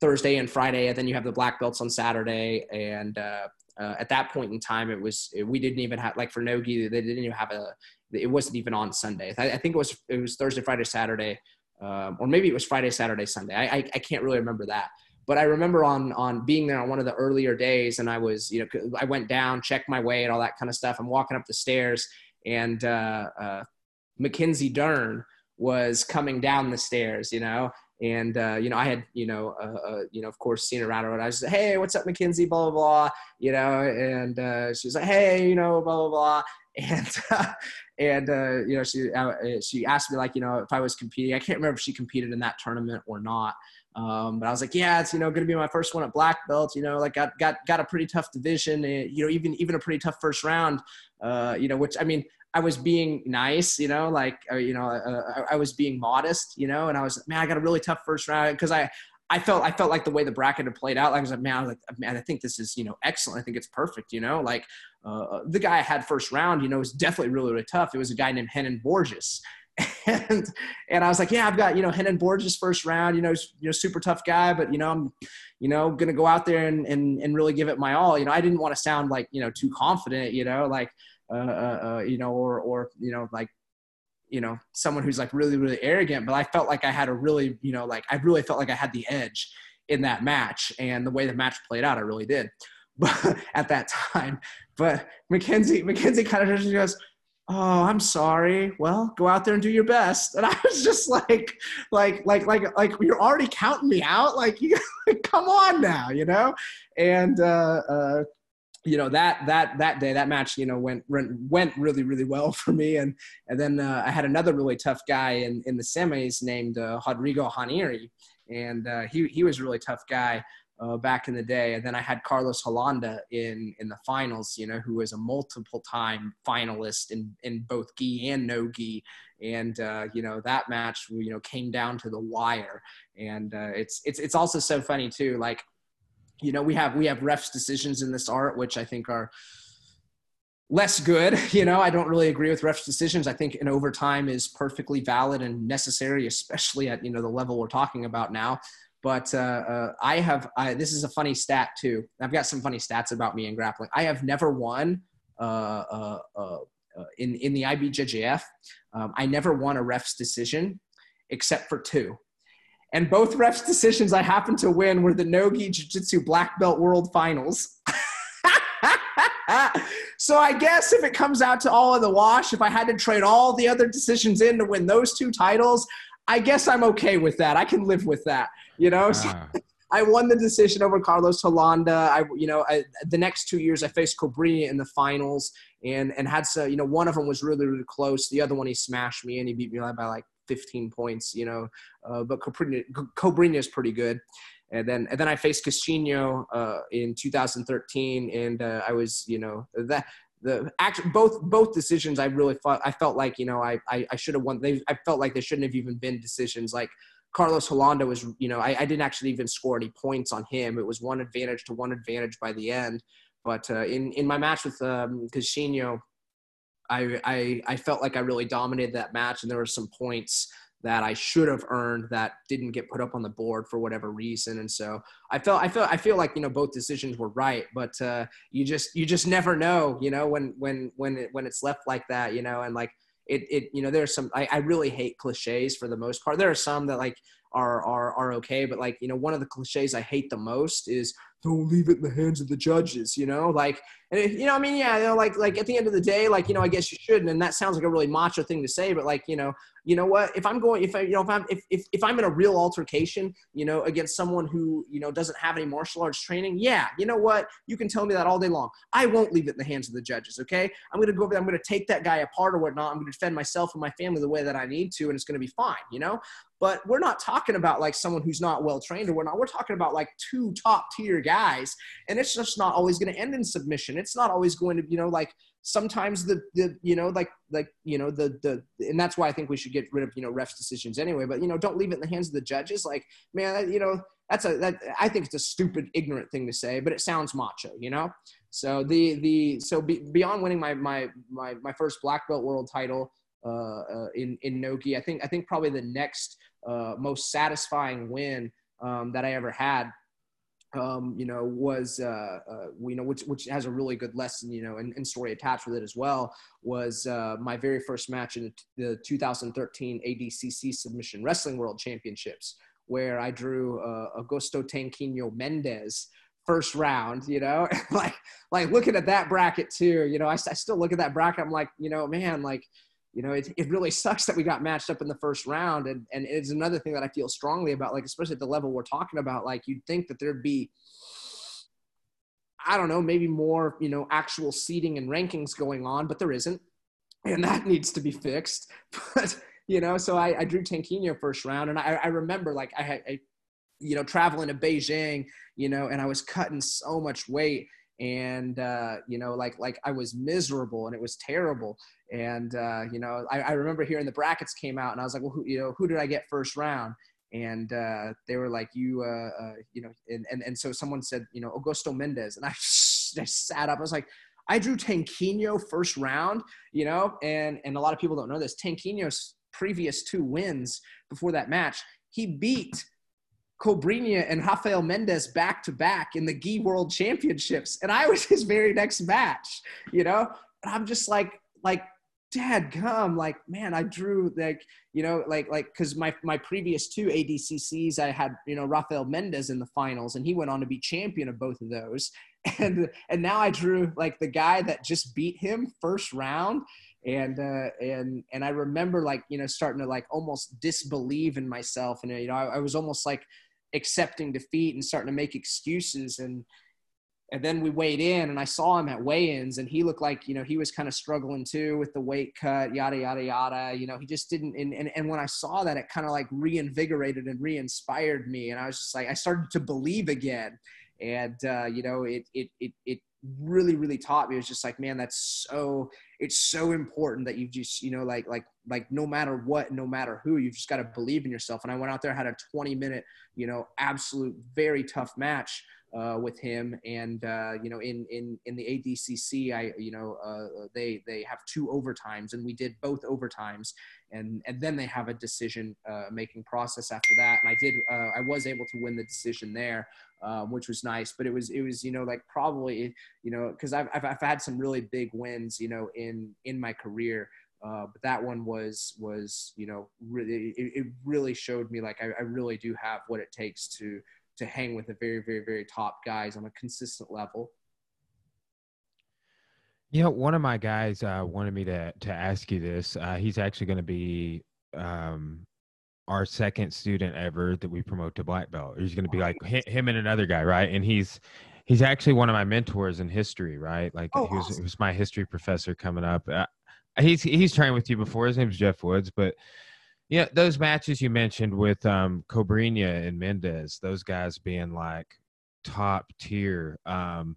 Thursday and Friday, and then you have the black belts on Saturday. And uh, uh, at that point in time, it was we didn't even have like for nogi, they didn't even have a. It wasn't even on Sunday. I, I think it was it was Thursday, Friday, Saturday, um, or maybe it was Friday, Saturday, Sunday. I, I, I can't really remember that. But I remember on on being there on one of the earlier days, and I was you know I went down, checked my weight, and all that kind of stuff. I'm walking up the stairs, and uh, uh, Mackenzie Dern was coming down the stairs, you know, and uh, you know, I had you know, uh, uh, you know, of course, seen her around, and I was like, "Hey, what's up, Mackenzie?" Blah blah blah. You know, and uh, she was like, "Hey, you know, blah blah blah." And uh, and uh, you know, she she asked me like, you know, if I was competing. I can't remember if she competed in that tournament or not. Um, but I was like, yeah, it's you know going to be my first one at black belt. You know, like got got got a pretty tough division. And, you know, even even a pretty tough first round. you know, which I mean, I was being nice, you know, like, uh, you know, uh, I was being modest, you know, and I was, man, I got a really tough first round because I, I felt, I felt like the way the bracket had played out. Like I was like, man, I was like, man, I think this is, you know, excellent. I think it's perfect, you know, like uh, the guy I had first round, you know, was definitely really, really tough. It was a guy named Renan Borges. and and I was like, yeah, I've got you know Renan Borges first round, you know, you know, super tough guy, but you know, I'm you know gonna go out there and and and really give it my all. You know, I didn't want to sound like you know too confident, you know, like uh, uh, uh you know, or or you know like you know someone who's like really really arrogant, but I felt like I had a really you know like I really felt like I had the edge in that match, and the way the match played out, I really did. But at that time, but Mackenzie Mackenzie kind of just goes oh i'm sorry. Well go out there and do your best. And i was just like like like like like you're already counting me out? Like you come on now you know? And uh, uh you know that that that day that match you know went went went really really well for me and and then uh, I had another really tough guy in in the semis named uh, Rodrigo Ranieri and uh, he he was a really tough guy uh, back in the day. And then I had Carlos Holanda in in the finals, you know, who was a multiple time finalist in in both gi and no gi. And uh, you know that match, you know, came down to the wire. And uh, it's it's it's also so funny too. Like, you know, we have we have refs decisions in this art, which I think are less good. You know, I don't really agree with refs decisions. I think an overtime is perfectly valid and necessary, especially at you know the level we're talking about now. But uh, uh, I have, I, this is a funny stat too. I've got some funny stats about me in grappling. I have never won uh, uh, uh, uh in, in the IBJJF. Um, I never won a ref's decision except for two. And both refs decisions I happened to win were the Nogi Jiu Jitsu Black Belt World Finals. so I guess if it comes out to all of the wash, if I had to trade all the other decisions in to win those two titles, I guess I'm okay with that. I can live with that. You know, so ah. I won the decision over Carlos Holanda. I, you know, I, the next two years I faced Cobrinha in the finals and and had so you know one of them was really really close. The other one he smashed me and he beat me by like 15 points. You know, uh, but Cobrinha is pretty good. And then and then I faced Caixinha uh, in 2013, and uh, I was you know that the act both both decisions I really felt I felt like you know I I, I should have won they I felt like they shouldn't have even been decisions like Carlos Holanda was you know I, I didn't actually even score any points on him it was one advantage to one advantage by the end but uh, in in my match with um, I, I I felt like I really dominated that match and there were some points that I should have earned that didn't get put up on the board for whatever reason. And so I felt I feel I feel like you know both decisions were right, but uh, you just you just never know, you know, when when when it, when it's left like that, you know, and like it it you know there's some I, I really hate cliches for the most part. There are some that like are are are okay, but like you know one of the cliches I hate the most is don't leave it in the hands of the judges, you know, like, and it, you know, I mean, yeah, you know, like, like at the end of the day, like, you know, I guess you shouldn't, and that sounds like a really macho thing to say, but like, you know, you know what, if I'm going, if I, you know, if I'm, if, if, if I'm in a real altercation, you know, against someone who, you know, doesn't have any martial arts training, yeah, you know what, you can tell me that all day long. I won't leave it in the hands of the judges, okay? I'm going to go over there, I'm going to take that guy apart or whatnot. I'm going to defend myself and my family the way that I need to, and it's going to be fine, you know? But we're not talking about like someone who's not well trained or whatnot. We're talking about like two top tier guys, and it's just not always going to end in submission. It's not always going to, you know, like sometimes the the you know like like you know the the and that's why I think we should get rid of you know refs decisions anyway. But you know, don't leave it in the hands of the judges. Like man, you know that's a that I think it's a stupid ignorant thing to say, but it sounds macho, you know. So the the so be, beyond winning my my my my first black belt world title uh, uh, in in Nogi. I think I think probably the next uh, most satisfying win um, that I ever had. Um, you know, was uh, uh, you know which which has a really good lesson, you know, and, and story attached with it as well. Was uh, my very first match in the 2013 ADCC Submission Wrestling World Championships, where I drew Augusto Tanquinho Mendes first round, you know, like like looking at that bracket too, you know, I, I still look at that bracket. I'm like, you know, man, like you know, it, it really sucks that we got matched up in the first round. And, and it's another thing that I feel strongly about, like, especially at the level we're talking about, like, you'd think that there'd be, I don't know, maybe more, you know, actual seating and rankings going on, but there isn't. And that needs to be fixed. But, you know, so I, I drew Tanquinho first round. And I, I remember, like, I had, I, you know, traveling to Beijing, you know, and I was cutting so much weight and uh, you know like like i was miserable and it was terrible. And uh, you know I, I, remember hearing the brackets came out and i was like well who, you know who did i get first round? And uh, they were like you uh, uh, you know and, and and so someone said you know augusto mendes. And i just sat up. I was like i drew tanquinho first round you know? And and a lot of people don't know this. Tanquinho's previous two wins before that match, he beat Cobrinha and Rafael Mendes back to back in the Gi World Championships, and I was his very next match. You know, and I'm just like, like, Dad, come, like, man, I drew like, you know, like, like, because my my previous two ADCCs, I had, you know, Rafael Mendes in the finals, and he went on to be champion of both of those, and and now I drew like the guy that just beat him first round, and uh, and and I remember like you know starting to like almost disbelieve in myself, and you know I, I was almost like accepting defeat and starting to make excuses and and then we weighed in and I saw him at weigh-ins and he looked like, you know, he was kind of struggling too with the weight cut, yada, yada, yada. You know, he just didn't. And, and, and when I saw that, it kind of like reinvigorated and re-inspired me. And I was just like, I started to believe again. And, uh, you know, it, it, it, it really, really taught me. It was just like, man, that's so, it's so important that you just, you know, like, like, like no matter what, no matter who, you've just got to believe in yourself. And I went out there, had a 20 minute, you know, absolute, very tough match uh, with him. And uh, you know, in in in the ADCC, I you know uh, they they have two overtimes, and we did both overtimes, and and then they have a decision uh, making process after that. And I did uh, I was able to win the decision there. Um, which was nice, but it was it was you know like probably you know because I've, I've I've had some really big wins you know in in my career, uh, but that one was was you know really it, it really showed me like I, I, really do have what it takes to to hang with the very, very, very top guys on a consistent level. You know, one of my guys uh, wanted me to to ask you this. Uh, he's actually going to be um, our second student ever that we promote to black belt. He's going to be like him and another guy, right? And he's he's actually one of my mentors in history, right? Like oh, he, was, awesome. he was my history professor coming up. Uh, he's he's trained with you before. His name's Jeff Woods, but yeah, those matches you mentioned with um Cobrinha and Mendes, those guys being like top tier. Um,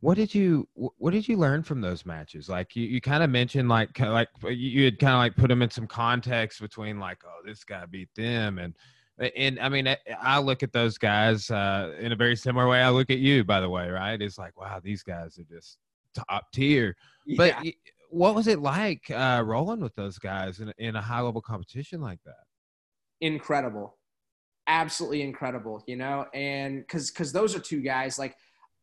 what did you what did you learn from those matches? Like you, you kind of mentioned like like you had kind of like put them in some context between like oh this guy beat them and and I mean I look at those guys uh, in a very similar way I look at you by the way right? It's like wow these guys are just top tier. Yeah. But what was it like uh, rolling with those guys in, in a high level competition like that? Incredible, absolutely incredible. You know, and because because those are two guys like,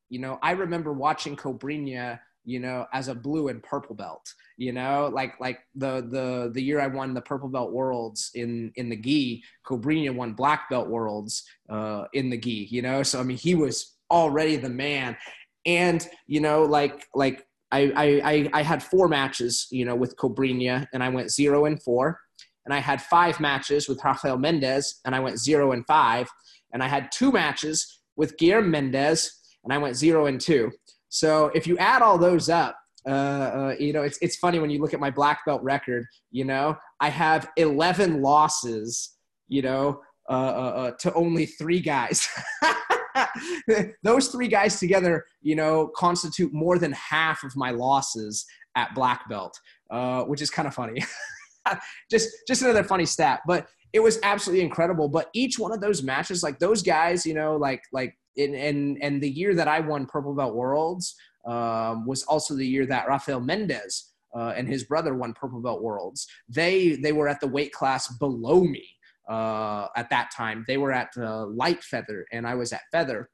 you know, I remember watching Cobrinha you know, as a blue and purple belt, you know, like like the the the year I won the purple belt worlds in in the gi, Cobrinha won black belt worlds uh, in the gi, you know. So I mean, he was already the man, and you know, like like I, I, I had four matches, you know, with Cobrinha, and I went zero and four. And I had five matches with Rafael Mendes, and I went zero and five. And I had two matches with Guilherme Mendes, and I went zero and two. So if you add all those up, uh, uh, you know, it's, it's funny when you look at my black belt record, you know, I have 11 losses, you know, uh, uh, uh to only three guys. those three guys together, you know, constitute more than half of my losses at black belt, uh, which is kind of funny. just just another funny stat, but it was absolutely incredible. But each one of those matches, like those guys, you know, like like in and and the year that I won purple belt worlds um, was also the year that Rafael Mendes Uh, and his brother won purple belt worlds. They they were at the weight class below me, uh, at that time. They were at uh, light feather, and I was at feather.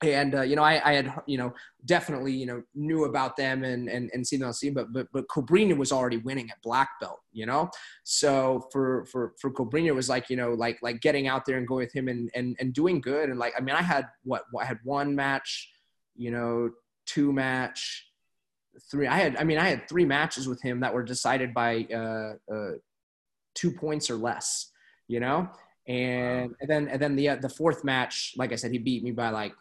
And uh, you know, I, I, had you know definitely you know knew about them and and and seen them on scene, but but but Cobrinha was already winning at black belt, you know. So for for for Cobrinha was like you know like like getting out there and going with him and and and doing good and like I mean I had what I had one match, you know, two match, three. I had I mean I had three matches with him that were decided by uh, uh, two points or less you know. And, and then and then the uh, the fourth match, like I said, he beat me by like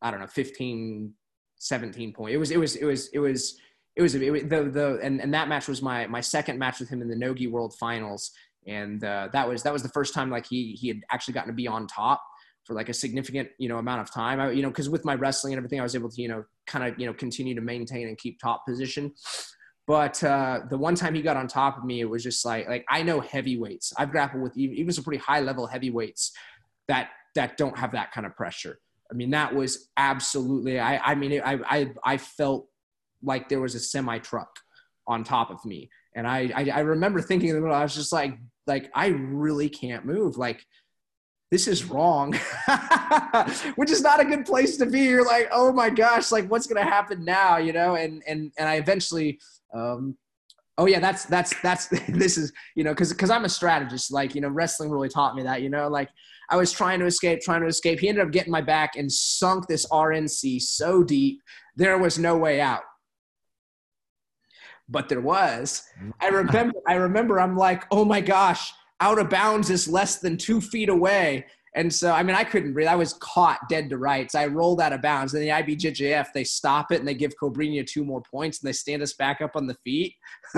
I don't know, 15, 17 point. It was it was it was it was it was, it was the the and, and that match was my my second match with him in the Nogi World Finals, and uh, that was that was the first time like he he had actually gotten to be on top for like a significant you know amount of time. I, you know, because with my wrestling and everything, I was able to you know kind of you know continue to maintain and keep top position. But uh, the one time he got on top of me, it was just like like I know heavyweights. I've grappled with even, even some pretty high level heavyweights that that don't have that kind of pressure. I mean, that was absolutely. I I mean, I I I felt like there was a semi truck on top of me, And I, I, I remember thinking in the middle, I was just like, like, I really can't move. Like, this is wrong, which is not a good place to be. You're like, oh my gosh, like what's gonna happen now, you know? And and and I eventually, um, oh yeah, that's that's that's this is you know because because I'm a strategist. Like you know, wrestling really taught me that. You know, like I was trying to escape, trying to escape. He ended up getting my back and sunk this RNC so deep there was no way out but there was. I remember, I remember, I'm like, oh my gosh, out of bounds is less than two feet away. And so, I mean, I couldn't breathe. I was caught dead to rights. I rolled out of bounds. And the IBJJF, they stop it and they give Cobrinha two more points and they stand us back up on the feet.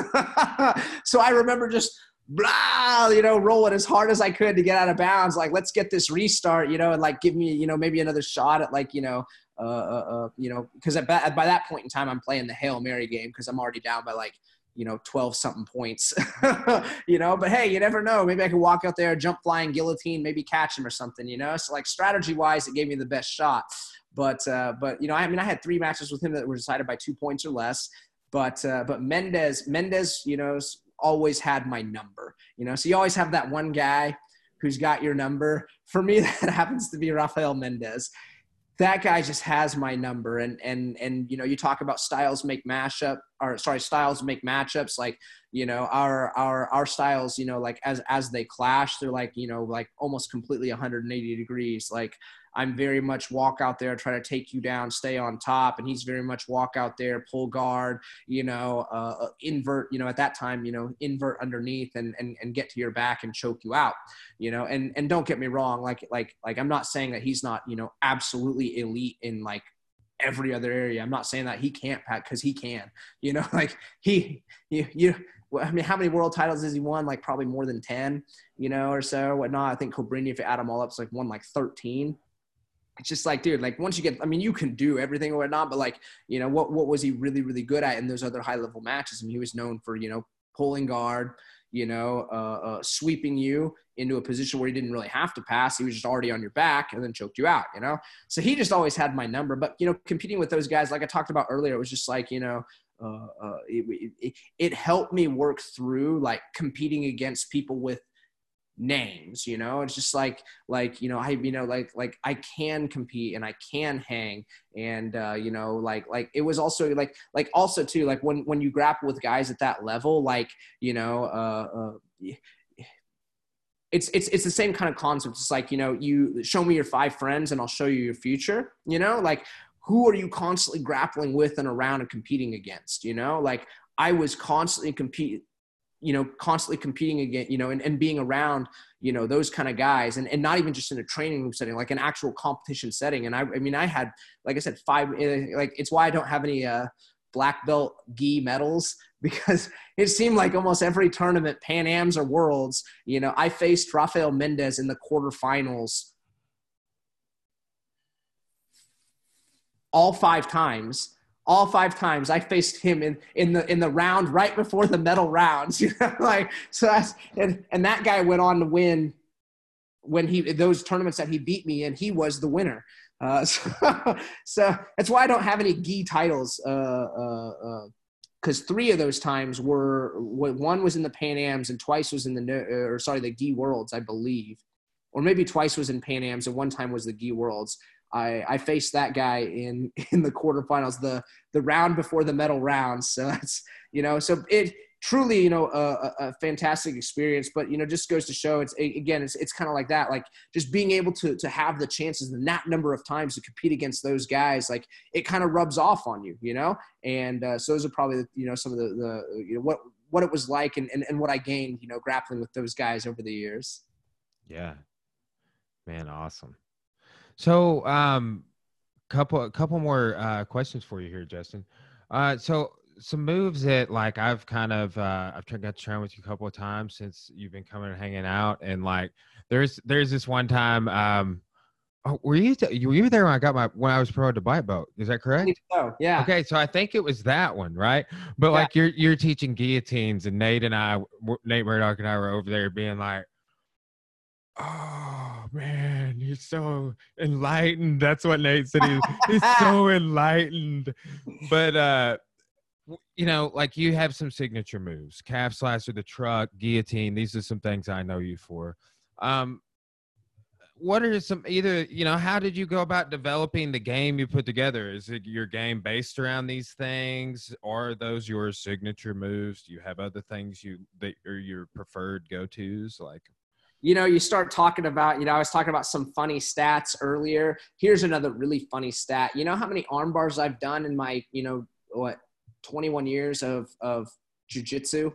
so I remember just blah, you know, rolling as hard as I could to get out of bounds. Like, let's get this restart, you know, and like give me, you know, maybe another shot at like, you know, uh, uh, uh you know, because by, by that point in time, I'm playing the Hail Mary game because I'm already down by like you know 12 something points you know but hey you never know. Maybe i could walk out there jump flying guillotine maybe catch him or something you know? So like strategy wise it gave me the best shot. But uh, but you know i mean i had three matches with him that were decided by two points or less. But uh, but mendes mendes you know always had my number you know? So you always have that one guy who's got your number. For me that happens to be rafael mendes that guy just has my number. And and and you know you talk about styles make mashup or sorry styles make matchups like you know our our our styles you know like as as they clash they're like you know like almost completely 180 degrees. Like I'm very much walk out there, try to take you down, stay on top, and he's very much walk out there, pull guard, you know, uh, uh, invert, you know, at that time, you know, invert underneath and, and and get to your back and choke you out, you know, and and don't get me wrong, like like like I'm not saying that he's not, you know, absolutely elite in like every other area. I'm not saying that he can't pat because he can, you know, like he you you I mean, how many world titles has he won? Like probably more than 10, you know, or so, whatnot. I think Cobrinha, if you add them all up, it's like won like 13 it's just like, dude, like once you get, I mean, you can do everything or whatnot, but like, you know, what, what was he really, really good at in those other high level matches? Mean, he was known for, you know, pulling guard, you know, uh, uh, sweeping you into a position where he didn't really have to pass. He was just already on your back and then choked you out, you know? So he just always had my number. But, you know, competing with those guys, like I talked about earlier, it was just like, you know, uh, uh it, it, it helped me work through like competing against people with names you know? It's just like like you know i you know like like i can compete and i can hang and uh you know like like it was also like like also too like when when you grapple with guys at that level like you know uh, uh it's it's it's the same kind of concept. It's like you know you show me your five friends and i'll show you your future you know? Like who are you constantly grappling with and around and competing against you know? Like i was constantly compete you know, constantly competing again, you know, and, and being around, you know, those kind of guys and, and not even just in a training room setting, like an actual competition setting. And I, I mean, I had, like I said, five, eh, like, it's why I don't have any, uh, black belt gi medals because it seemed like almost every tournament, Pan Am's or Worlds, you know, I faced Rafael Mendes in the quarterfinals all five times all five times I faced him in, in the in the round right before the medal rounds. Like so that's and, and that guy went on to win when he those tournaments that he beat me in, he was the winner. Uh, so, so, that's why I don't have any gi titles. Uh, uh, because uh, three of those times were one was in the Pan Am's and twice was in the or sorry the gi worlds I believe, or maybe twice was in Pan Am's and one time was the gi worlds. I, I faced that guy in in the quarterfinals, the the round before the medal round. So that's you know, so it truly you know a, a fantastic experience. But you know, just goes to show it's again it's it's kind of like that, like just being able to to have the chances and that number of times to compete against those guys, like it kind of rubs off on you, you know. And uh, so those are probably you know some of the the you know what what it was like and, and and what I gained you know grappling with those guys over the years. Yeah, man, awesome. So, um, couple a couple more uh, questions for you here, Justin. Uh, so some moves that like I've kind of uh, I've got to train with you a couple of times since you've been coming and hanging out, and like there's there's this one time. Um, oh, were you you were there when I got my when I was promoted to bite boat? Is that correct? So yeah. Okay, so I think it was that one, right? But yeah. like you're you're teaching guillotines, and Nate and I, Nate Murdoch and I were over there being like, oh man, you're so enlightened. That's what Nate said. He's, he's so enlightened. But uh you know, like you have some signature moves: calf slicer, the truck, guillotine. These are some things I know you for. Um, what are some either you know how did you go about developing the game you put together is it your game based around these things or are those your signature moves do you have other things you that are your preferred go-to's like you know you start talking about you know i was talking about some funny stats earlier here's another really funny stat you know how many arm bars i've done in my you know what 21 years of of jiu-jitsu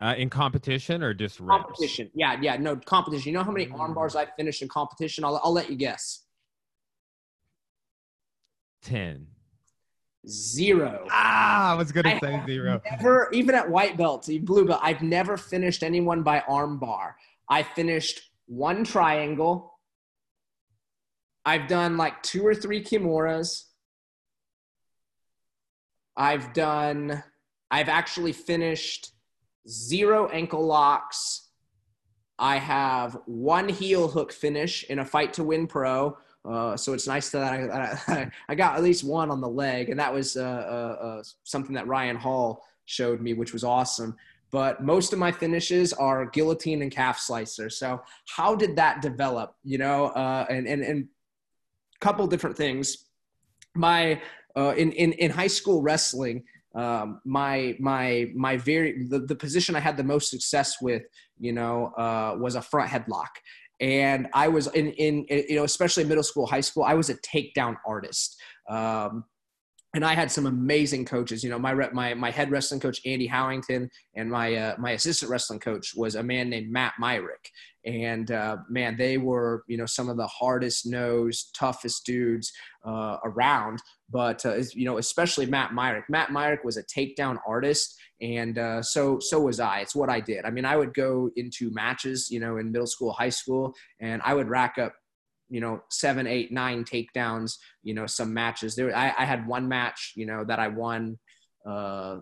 uh, in competition or just reps? competition? Yeah, yeah, no competition. You know how many arm bars I finished in competition? I'll I'll let you guess. Ten. Zero. Ah, I was gonna I say zero. Never, even at white belt, blue belt, I've never finished anyone by arm bar. I finished one triangle. I've done like two or three kimuras. I've done. I've actually finished zero ankle locks. I have one heel hook finish in a fight to win pro. Uh, so it's nice that I, I, got at least one on the leg, and that was uh, uh, uh, something that Ryan Hall showed me, which was awesome. But most of my finishes are guillotine and calf slicer. So how did that develop? You know, and and and couple different things. My in in in high school wrestling, um, my my my very the, the position I had the most success with, you know, uh, was a front headlock. And I was in, in, you know, especially middle school, high school, I was a takedown artist. Um, and I had some amazing coaches. You know, my my my head wrestling coach Andy Howington, and my uh, my assistant wrestling coach was a man named Matt Myrick. And uh, man, they were you know some of the hardest nosed, toughest dudes uh, around. But uh, you know, especially Matt Myrick. Matt Myrick was a takedown artist, and uh, so so was I. It's what I did. I mean, I would go into matches, you know, in middle school, high school, and I would rack up you know seven eight nine takedowns you know some matches there I, I had one match you know that i won uh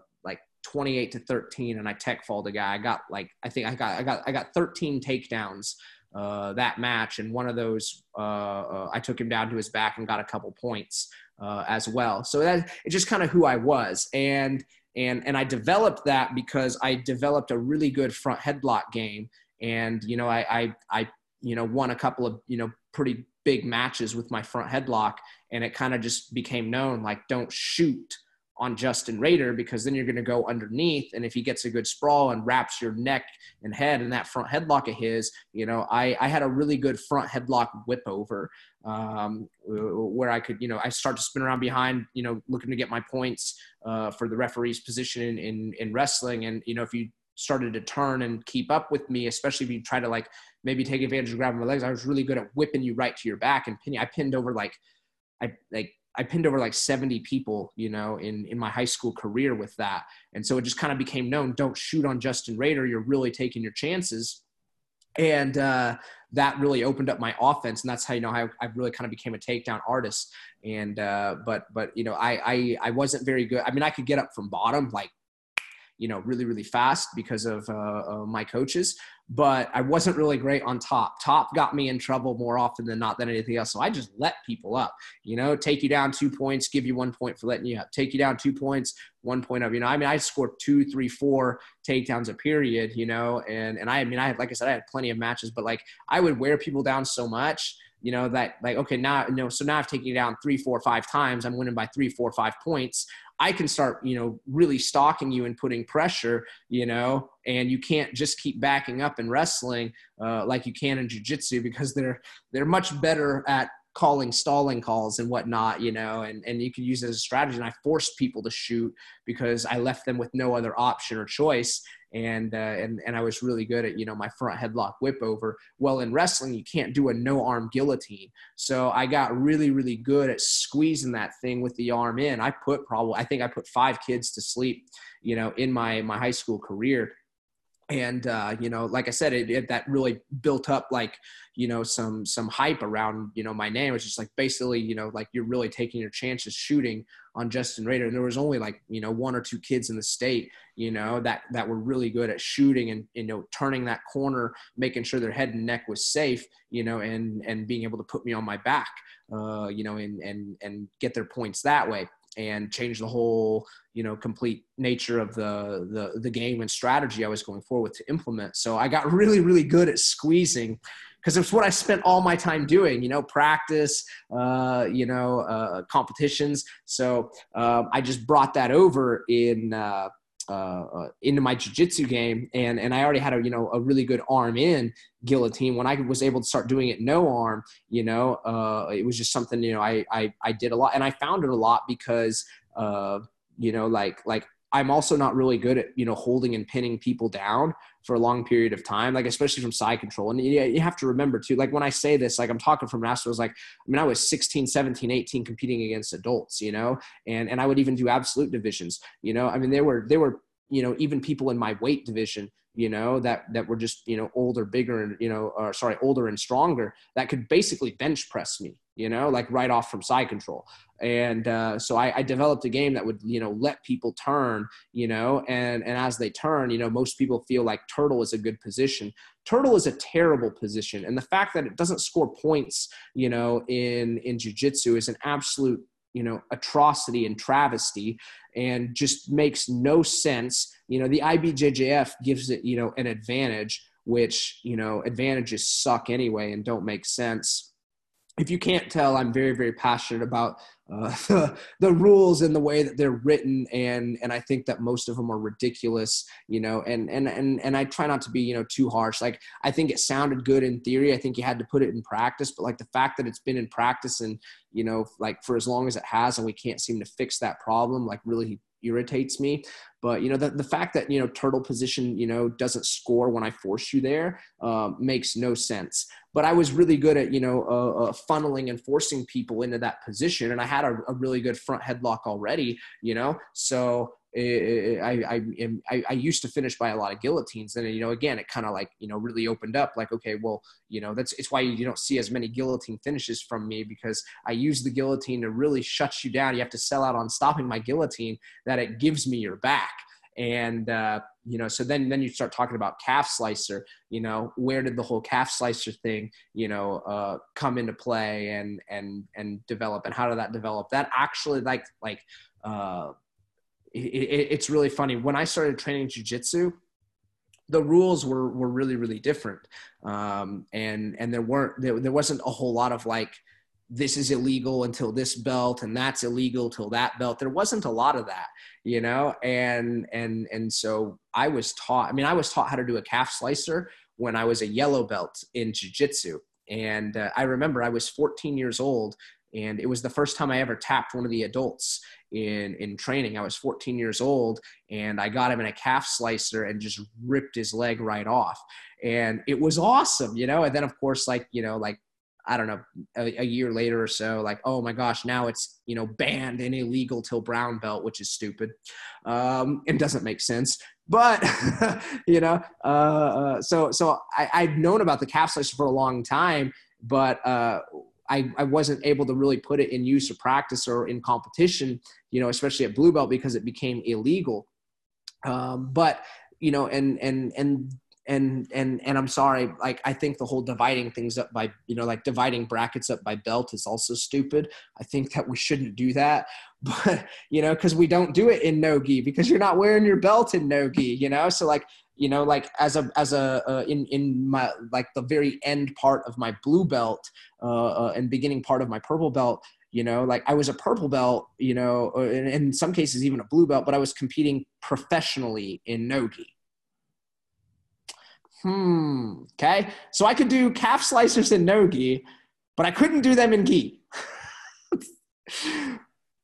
28 to 13 and i tech fall the guy. I got like i think i got i got i got 13 takedowns uh, that match and one of those uh, uh, i took him down to his back and got a couple points uh, as well. So that it's just kind of who i was and and and i developed that because i developed a really good front headlock game and you know i i, I you know won a couple of you know pretty big matches with my front headlock and it kind of just became known like don't shoot on Justin Rader because then you're going to go underneath and if he gets a good sprawl and wraps your neck and head in that front headlock of his you know I, I had a really good front headlock whip over um, where I could you know I start to spin around behind you know looking to get my points uh, for the referee's position in, in, in wrestling and you know if you started to turn and keep up with me, especially if you try to like maybe take advantage of grabbing my legs. I was really good at whipping you right to your back and pinning. I pinned over like I like I pinned over like 70 people, you know, in in my high school career with that. And so it just kind of became known, don't shoot on Justin Rader, you're really taking your chances. And uh, that really opened up my offense, and that's how you know how I really kind of became a takedown artist. And uh, but but you know I, I I wasn't very good. I mean I could get up from bottom like you know, really, really fast because of uh, uh, my coaches. But I wasn't really great on top. Top got me in trouble more often than not than anything else. So I just let people up, you know, take you down two points, give you one point for letting you up, take you down two points, one point up. You know, I mean, I scored two, three, four takedowns a period, you know, and, and I, I mean, I had, like I said, I had plenty of matches, but like I would wear people down so much you know that like okay now you know so now i've taken you down three four five times i'm winning by three four five points I can start, you know, really stalking you and putting pressure, you know, and you can't just keep backing up and wrestling uh, like you can in jiu-jitsu because they're they're much better at calling stalling calls and whatnot, you know, and, and you can use it as a strategy. And I forced people to shoot because I left them with no other option or choice and uh, and and I was really good at you know my front headlock whip over. Well, in wrestling, you can't do a no arm guillotine, so I got really really good at squeezing that thing with the arm in. I put probably I think I put five kids to sleep, you know, in my my high school career and uh, you know like i said it, it, that really built up like you know some some hype around you know my name. It's just like basically you know like you're really taking your chances shooting on justin rader and there was only like you know one or two kids in the state you know that that were really good at shooting and you know turning that corner making sure their head and neck was safe you know and and being able to put me on my back uh, you know and and and get their points that way and change the whole you know complete nature of the, the the game and strategy I was going forward to implement. So I got really really good at squeezing because it's what I spent all my time doing, you know, practice, uh, you know, uh, competitions. So um, I just brought that over in uh, uh, uh, into my jiu-jitsu game and and I already had a you know a really good arm in guillotine. When I was able to start doing it no arm you know uh, it was just something you know I, I I did a lot and I found it a lot because uh, you know like like I'm also not really good at you know holding and pinning people down for a long period of time, like especially from side control. And you, you have to remember too, like when I say this, like I'm talking from master, was like, I mean, I was 16, 17, 18 competing against adults, you know, and and I would even do absolute divisions, you know. I mean, there were there were you know even people in my weight division you know that that were just you know older bigger and you know or sorry older and stronger that could basically bench press me you know like right off from side control. And uh, so I, I, developed a game that would you know let people turn you know and and as they turn you know most people feel like turtle is a good position. Turtle is a terrible position and the fact that it doesn't score points you know in in jiu-jitsu is an absolute you know atrocity and travesty and just makes no sense. You know the ibjjf gives it you know an advantage which you know advantages suck anyway and don't make sense. If you can't tell, I'm very, very passionate about uh, the, the rules and the way that they're written, and and I think that most of them are ridiculous, you know. And and and and I try not to be, you know, too harsh. Like I think it sounded good in theory. I think you had to put it in practice, but like the fact that it's been in practice and you know, like for as long as it has, and we can't seem to fix that problem, like really irritates me. But you know, the, the fact that you know turtle position you know doesn't score when I force you there um, makes no sense. But I was really good at you know uh, uh, funneling and forcing people into that position, and I had a, a really good front headlock already. You know, so I, I, I, I used to finish by a lot of guillotines. And, you know, again, it kind of like, you know, really opened up like, okay, well, you know, that's, it's why you don't see as many guillotine finishes from me because I use the guillotine to really shut you down. You have to sell out on stopping my guillotine that it gives me your back. And, uh, you know, so then, then you start talking about calf slicer, you know, where did the whole calf slicer thing, you know, uh, come into play and, and, and develop and how did that develop? That actually like, like, uh, it, it's really funny. When I started training jujitsu, the rules were were really really different, um, and and there weren't there, there wasn't a whole lot of like this is illegal until this belt and that's illegal till that belt. There wasn't a lot of that you know? And and and so i was taught i mean i was taught how to do a calf slicer when i was a yellow belt in jiu-jitsu. And uh, i remember i was 14 years old and it was the first time I ever tapped one of the adults in in training. I was 14 years old, and I got him in a calf slicer and just ripped his leg right off, and it was awesome, you know. And then of course, like you know, like I don't know, a, a, year later or so, like, oh my gosh, now it's, you know, banned and illegal till brown belt, which is stupid um, and doesn't make sense. But, you know, uh, uh, so, so I, I've known about the calf slicer for a long time, but uh, I, I wasn't able to really put it in use or practice or in competition, you know, especially at blue belt because it became illegal. Um, but you know, and and and and and and I'm sorry, like I think the whole dividing things up by you know like dividing brackets up by belt is also stupid. I think that we shouldn't do that, but you know because we don't do it in nogi because you're not wearing your belt in nogi, you know. So like you know like as a as a uh, in in my like the very end part of my blue belt uh, uh, and beginning part of my purple belt you know like i was a purple belt you know in, in some cases even a blue belt but i was competing professionally in nogi. Hmm okay. So i could do calf slicers in nogi but i couldn't do them in gi.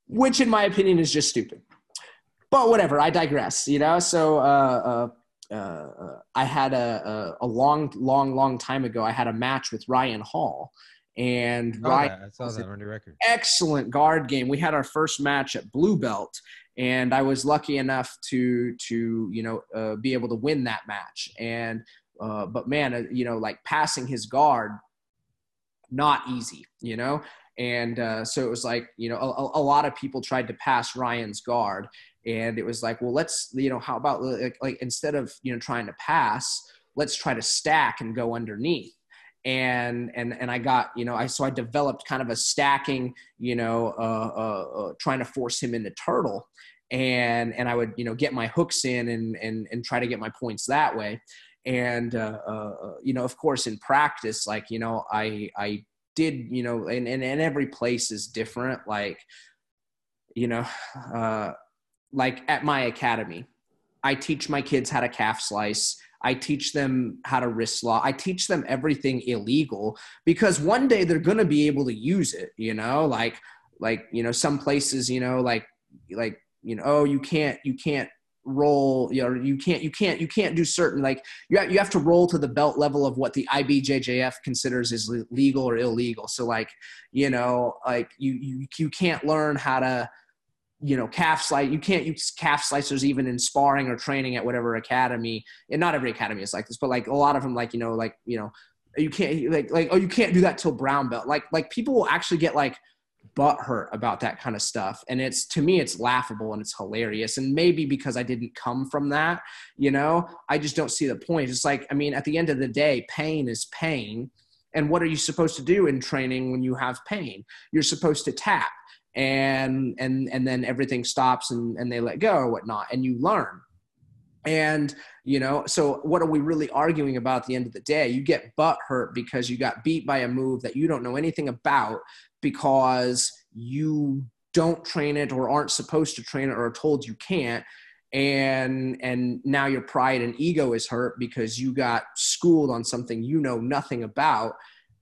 Which in my opinion is just stupid. But whatever i digress you know? So uh, uh uh, I had a, a, a long, long, long time ago. I had a match with Ryan Hall, and oh, Ryan I saw that on your record. Excellent guard game. We had our first match at Blue Belt, and I was lucky enough to to you know uh, be able to win that match. And uh, but man, uh, you know, like passing his guard, not easy. You know. And uh, so it was like, you know, a, a lot of people tried to pass Ryan's guard and it was like well let's you know how about like, like instead of you know trying to pass let's try to stack and go underneath. And and and I got you know I so I developed kind of a stacking you know uh, uh, uh, trying to force him into turtle. And and I would you know get my hooks in and and and try to get my points that way. And uh, uh, uh, you know of course in practice like you know I I did you know and and, and every place is different. Like you know like at my academy I teach my kids how to calf slice I teach them how to wrist lock. I teach them everything illegal because one day they're going to be able to use it, you know, like, like, you know, some places, you know, like, like, you know, oh, you can't, you can't roll, you know, you can't, you can't, you can't do certain, like you have, you have to roll to the belt level of what the IBJJF considers is legal or illegal. So like, you know, like you, you, you can't learn how to, you know calf slice you can't use calf slicers even in sparring or training at whatever academy. And not every academy is like this but like a lot of them like you know like you know you can't like like oh you can't do that till brown belt. Like like people will actually get like butt hurt about that kind of stuff. And it's to me it's laughable and it's hilarious. And maybe because i didn't come from that you know i just don't see the point. It's like i mean at the end of the day pain is pain. And what are you supposed to do in training when you have pain? You're supposed to tap and and and then everything stops and, and they let go or whatnot and you learn. And you know so what are we really arguing about at the end of the day? You get butt hurt because you got beat by a move that you don't know anything about because you don't train it or aren't supposed to train it or are told you can't. And and now your pride and ego is hurt because you got schooled on something you know nothing about.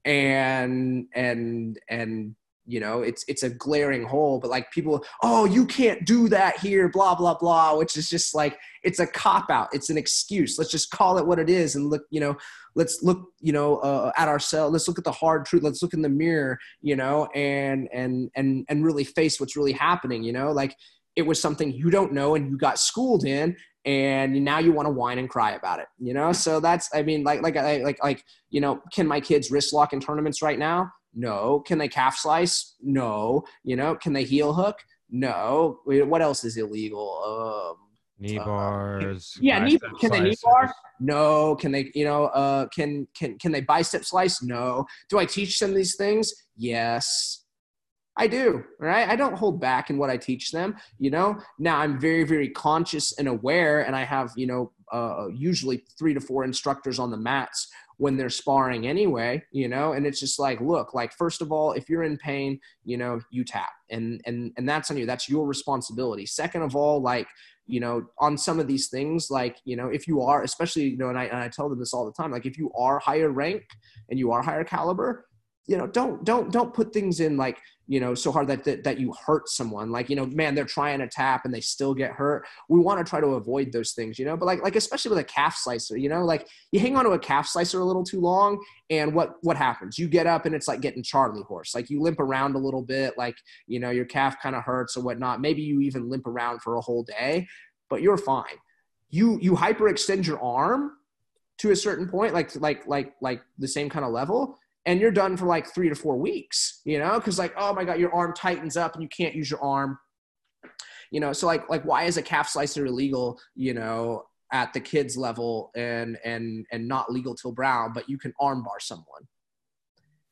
And and and you know it's it's a glaring hole but like people oh you can't do that here blah blah blah which is just like it's a cop out it's an excuse. Let's just call it what it is and look you know let's look you know uh, at ourselves. Let's look at the hard truth. Let's look in the mirror you know and and and and really face what's really happening you know? Like it was something you don't know and you got schooled in and now you want to whine and cry about it you know? So that's i mean like like like like you know can my kids wrist lock in tournaments right now no. Can they calf slice? No. You know, can they heel hook? No. What else is illegal? Um, knee uh, bars. Uh, yeah, knee, can they knee bar? No. Can they, you know, uh, can can can they bicep slice? No. Do I teach them these things? Yes. I do, right? I don't hold back in what I teach them, you know. Now I'm very, very conscious and aware, and I have, you know, uh, usually three to four instructors on the mats when they're sparring anyway, you know, and it's just like, look, like first of all, if you're in pain, you know, you tap and and and that's on you. That's your responsibility. Second of all, like, you know, on some of these things, like, you know, if you are, especially, you know, and I, and I tell them this all the time, like if you are higher rank and you are higher caliber, you know, don't don't don't put things in like you know so hard that, that that you hurt someone like you know man they're trying to tap and they still get hurt. We want to try to avoid those things you know but like like especially with a calf slicer you know like you hang on to a calf slicer a little too long and what what happens? You get up and it's like getting charlie horse like you limp around a little bit like you know your calf kind of hurts or whatnot. Maybe you even limp around for a whole day but you're fine. You you hyperextend your arm to a certain point like like like like the same kind of level and you're done for like three to four weeks, you know, because like, oh my God, your arm tightens up and you can't use your arm. You know, so like like why is a calf slicer illegal, you know, at the kids level and and and not legal till brown, but you can armbar someone?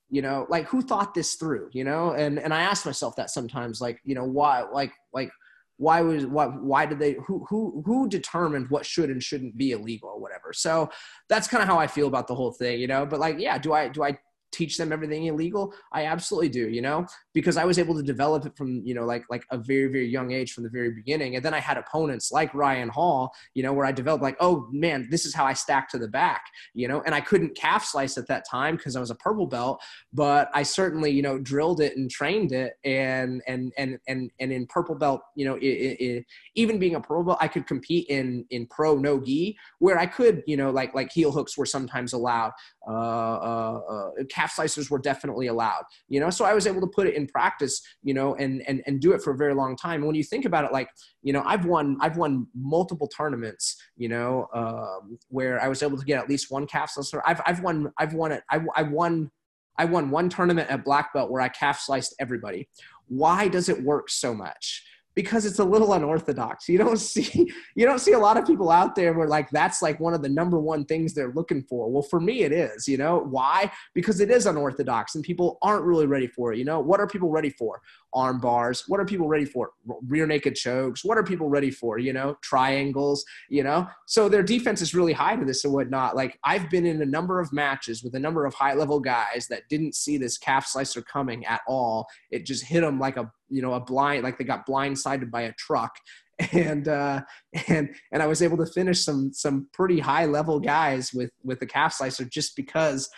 You know, like who thought this through, you know? And and I ask myself that sometimes, like, you know, why like like why was why why did they who who who determined what should and shouldn't be illegal or whatever so that's kind of how i feel about the whole thing you know but like yeah do i do i teach them everything illegal? I absolutely do you know? Because i was able to develop it from you know like like a very very young age from the very beginning. And then i had opponents like ryan hall you know where i developed like oh man this is how i stack to the back you know? And i couldn't calf slice at that time because i was a purple belt but i certainly you know drilled it and trained it. And and and and, and in purple belt you know it, it, it, even being a purple belt i could compete in in pro no gi where i could you know like like heel hooks were sometimes allowed uh, uh, uh calf slicers were definitely allowed, you know? So I was able to put it in practice, you know, and, and, and do it for a very long time. And when you think about it, like, you know, I've won, I've won multiple tournaments, you know, um, where I was able to get at least one calf slicer. I've, I've won, I've won it. I, I won, I won one tournament at black belt where I calf sliced everybody. Why does it work so much? Because it's a little unorthodox. You don't see you don't see a lot of people out there where like that's like one of the number one things they're looking for. Well, for me it is, you know. Why? Because it is unorthodox and people aren't really ready for it, you know. What are people ready for? Arm bars. What are people ready for? Rear naked chokes. What are people ready for? You know, triangles, you know. So their defense is really high to this and whatnot. Like I've been in a number of matches with a number of high level guys that didn't see this calf slicer coming at all. It just hit them like a you know a blind like they got blindsided by a truck and uh, and and I was able to finish some some pretty high level guys with with the calf slicer just because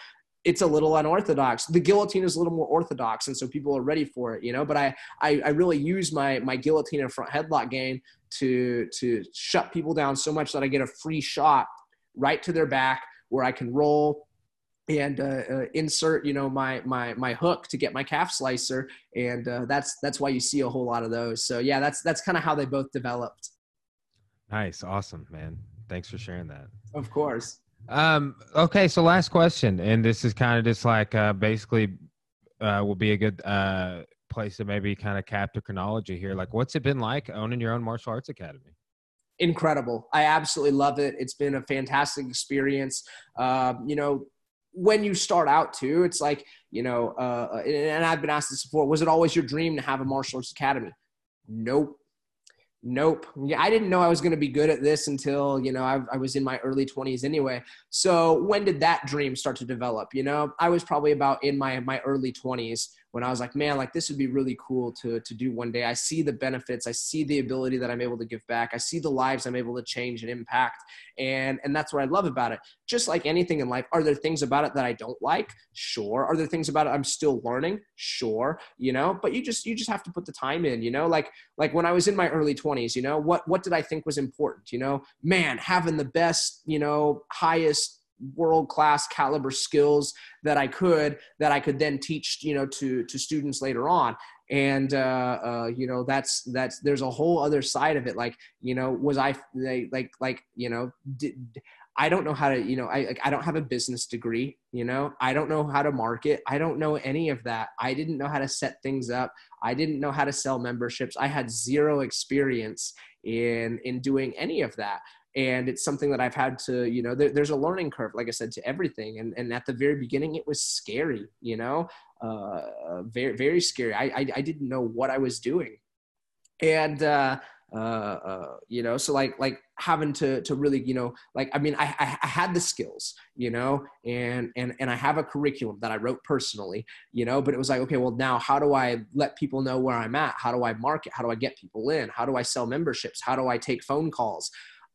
it's a little unorthodox. The guillotine is a little more orthodox, and so people are ready for it, you know. But I I, I really use my my guillotine and front headlock game to to shut people down so much that I get a free shot right to their back where I can roll and uh, uh, insert you know my my my hook to get my calf slicer and uh, that's that's why you see a whole lot of those. So yeah that's that's kind of how they both developed. Nice. Awesome man. Thanks for sharing that. Of course um okay so last question and this is kind of just like uh basically uh will be a good uh place to maybe kind of cap the chronology here. Like what's it been like owning your own martial arts academy? Incredible. I absolutely love it. It's been a fantastic experience. Um, you know when you start out too, it's like, you know, uh, and I've been asked this before, was it always your dream to have a martial arts academy? Nope. Nope. Yeah, I didn't know I was going to be good at this until, you know, I, I was in my early 20s anyway. So when did that dream start to develop? You know, I was probably about in my, my early 20s when I was like, man, like this would be really cool to, to do one day. I see the benefits. I see the ability that I'm able to give back. I see the lives I'm able to change and impact. And, and that's what I love about it. Just like anything in life, are there things about it that I don't like? Sure. Are there things about it I'm still learning? Sure. You know, but you just, you just have to put the time in, you know, like, like when I was in my early 20s, you know, what, what did I think was important? You know, man, having the best, you know, highest world class caliber skills that I could that I could then teach you know to to students later on and uh, uh, you know that's that's there's a whole other side of it like you know was I like like you know did, I don't know how to, you know, I like, I don't have a business degree, you know. I don't know how to market. I don't know any of that. I didn't know how to set things up. I didn't know how to sell memberships. I had zero experience in in doing any of that and it's something that i've had to you know there, there's a learning curve like i said to everything and, and at the very beginning it was scary you know uh, very very scary. I, I, I didn't know what i was doing. And uh, uh, uh, you know so like like having to to really you know like i mean I, I, I had the skills you know and and and i have a curriculum that i wrote personally you know but it was like okay well now how do i let people know where i'm at? How do i market? How do i get people in? How do i sell memberships? How do i take phone calls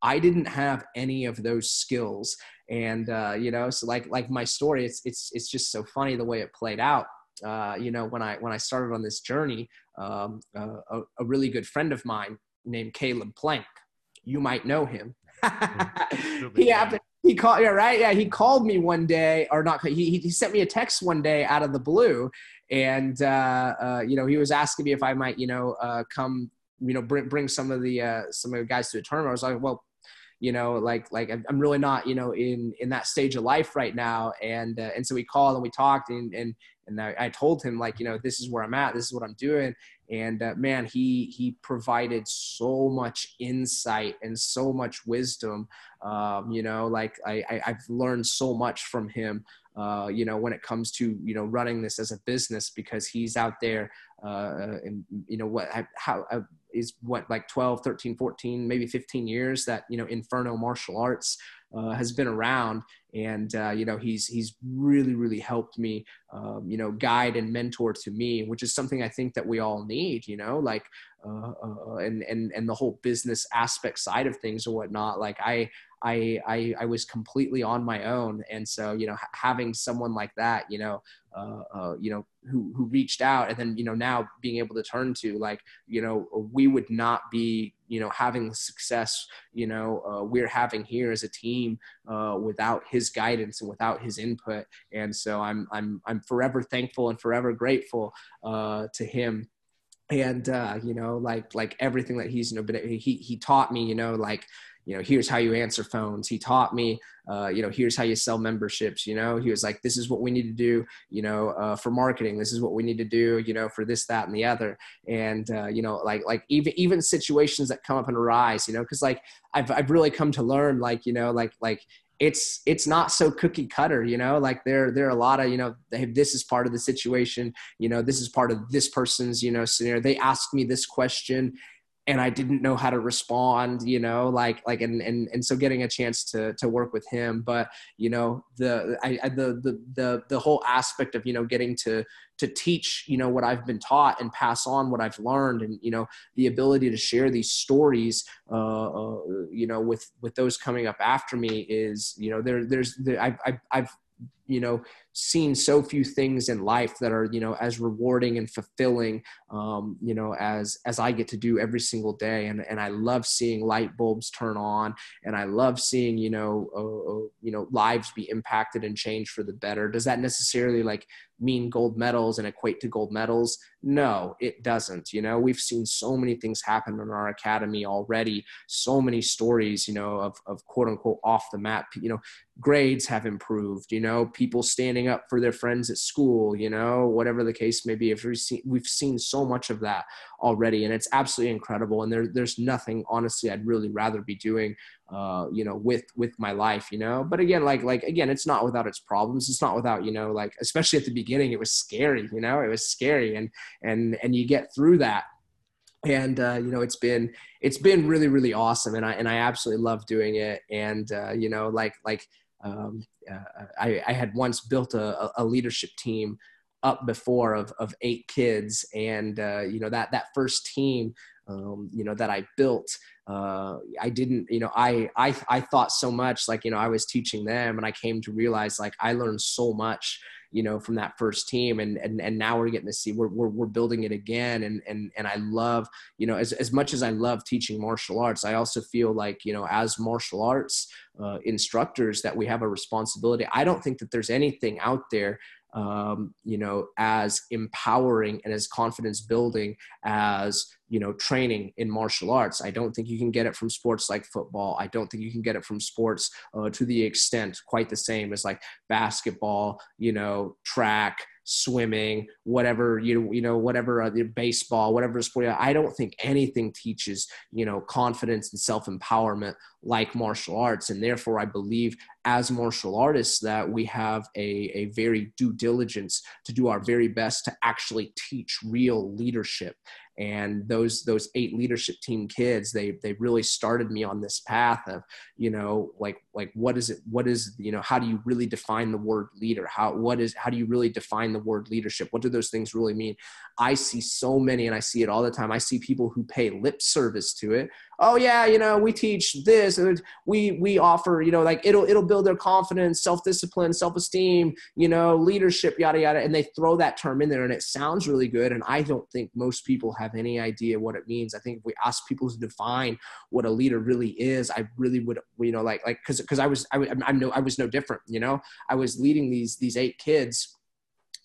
I didn't have any of those skills. And, uh, you know, so like, like my story, it's, it's, it's just so funny the way it played out. Uh, you know, when I, when I started on this journey, um, uh, a, a, really good friend of mine named Caleb Plank, you might know him. he happened, he called, yeah, right. Yeah. He called me one day or not. He, he sent me a text one day out of the blue and, uh, uh, you know, he was asking me if I might, you know, uh, come you know bring bring some of the uh, some of the guys to a tournament. I was like, well, you know, like like I'm really not you know in in that stage of life right now. And uh, and so we called and we talked and and and I, I, told him like you know this is where I'm at, this is what I'm doing. And uh, man, he he provided so much insight and so much wisdom. Um, you know, like I, I I've learned so much from him. Uh, you know, when it comes to you know running this as a business, because he's out there, uh, and you know what, how uh, is what like 12, 13, 14, maybe 15 years that you know Inferno Martial Arts uh, has been around, and uh, you know he's he's really really helped me, um, you know, guide and mentor to me, which is something I think that we all need. You know, like uh, uh, and and and the whole business aspect side of things or whatnot. Like I I, I, I was completely on my own. And so, you know, having someone like that, you know, uh, uh, you know, who, who reached out and then, you know, now being able to turn to like, you know, we would not be, you know, having the success, you know, uh, we're having here as a team uh, without his guidance and without his input. And so I'm, I'm, I'm forever thankful and forever grateful uh, to him and uh, you know like like everything that he's you know but he he taught me you know like you know, here's how you answer phones. He taught me, uh, you know, here's how you sell memberships. You know, he was like, this is what we need to do, you know, uh, for marketing. This is what we need to do, you know, for this, that, and the other. And uh, you know, like like even even situations that come up and arise, you know, because like I've I've really come to learn, like you know, like like it's it's not so cookie cutter you know like there there are a lot of you know they, this is part of the situation you know this is part of this person's you know scenario they asked me this question and I didn't know how to respond, you know, like like and and and so getting a chance to to work with him, but you know the I, I the the the the whole aspect of you know getting to to teach you know what I've been taught and pass on what I've learned, and you know the ability to share these stories, uh, uh you know, with with those coming up after me is you know there there's there, I've I've, I've you know seen so few things in life that are you know as rewarding and fulfilling um, you know as as i get to do every single day. And and i love seeing light bulbs turn on and i love seeing you know uh, uh you know lives be impacted and changed for the better. Does that necessarily like mean gold medals and equate to gold medals? No it doesn't you know? We've seen so many things happen in our academy already. So many stories you know of, of quote unquote off the map you know grades have improved you know people standing up for their friends at school you know whatever the case may be if we've seen, we've seen so much of that already and it's absolutely incredible and there, there's nothing honestly i'd really rather be doing uh, you know with with my life you know? But again like like again it's not without its problems it's not without you know like especially at the beginning it was scary you know it was scary and and and you get through that and uh, you know it's been it's been really really awesome and i and i absolutely love doing it and uh, you know like like um, uh, I, I, had once built a, a, leadership team up before of, of eight kids. And uh, you know that that first team um, you know that i built uh, i didn't you know I, I i thought so much like you know i was teaching them and i came to realize like i learned so much you know, from that first team. And, and, and now we're getting to see, we're, we're, we're building it again. And, and, and I love, you know, as, as much as I love teaching martial arts, I also feel like, you know, as martial arts uh, instructors that we have a responsibility. I don't think that there's anything out there um, you know, as empowering and as confidence building as, you know, training in martial arts. I don't think you can get it from sports like football. I don't think you can get it from sports uh, to the extent quite the same as like basketball, you know, track, swimming, whatever you you know, whatever uh, baseball, whatever sport. I don't think anything teaches you know confidence and self empowerment like martial arts, and therefore I believe as martial artists that we have a a very due diligence to do our very best to actually teach real leadership and those those eight leadership team kids they they really started me on this path of you know like like what is it what is you know how do you really define the word leader? How what is how do you really define the word leadership? What do those things really mean? I see so many and i see it all the time. I see people who pay lip service to it oh yeah you know we teach this and we we offer you know like it'll it'll build their confidence self-discipline self-esteem you know leadership yada yada and they throw that term in there and it sounds really good and i don't think most people have any idea what it means. I think if we ask people to define what a leader really is i really would you know like like because because i was I, i'm no i was no different you know? I was leading these these eight kids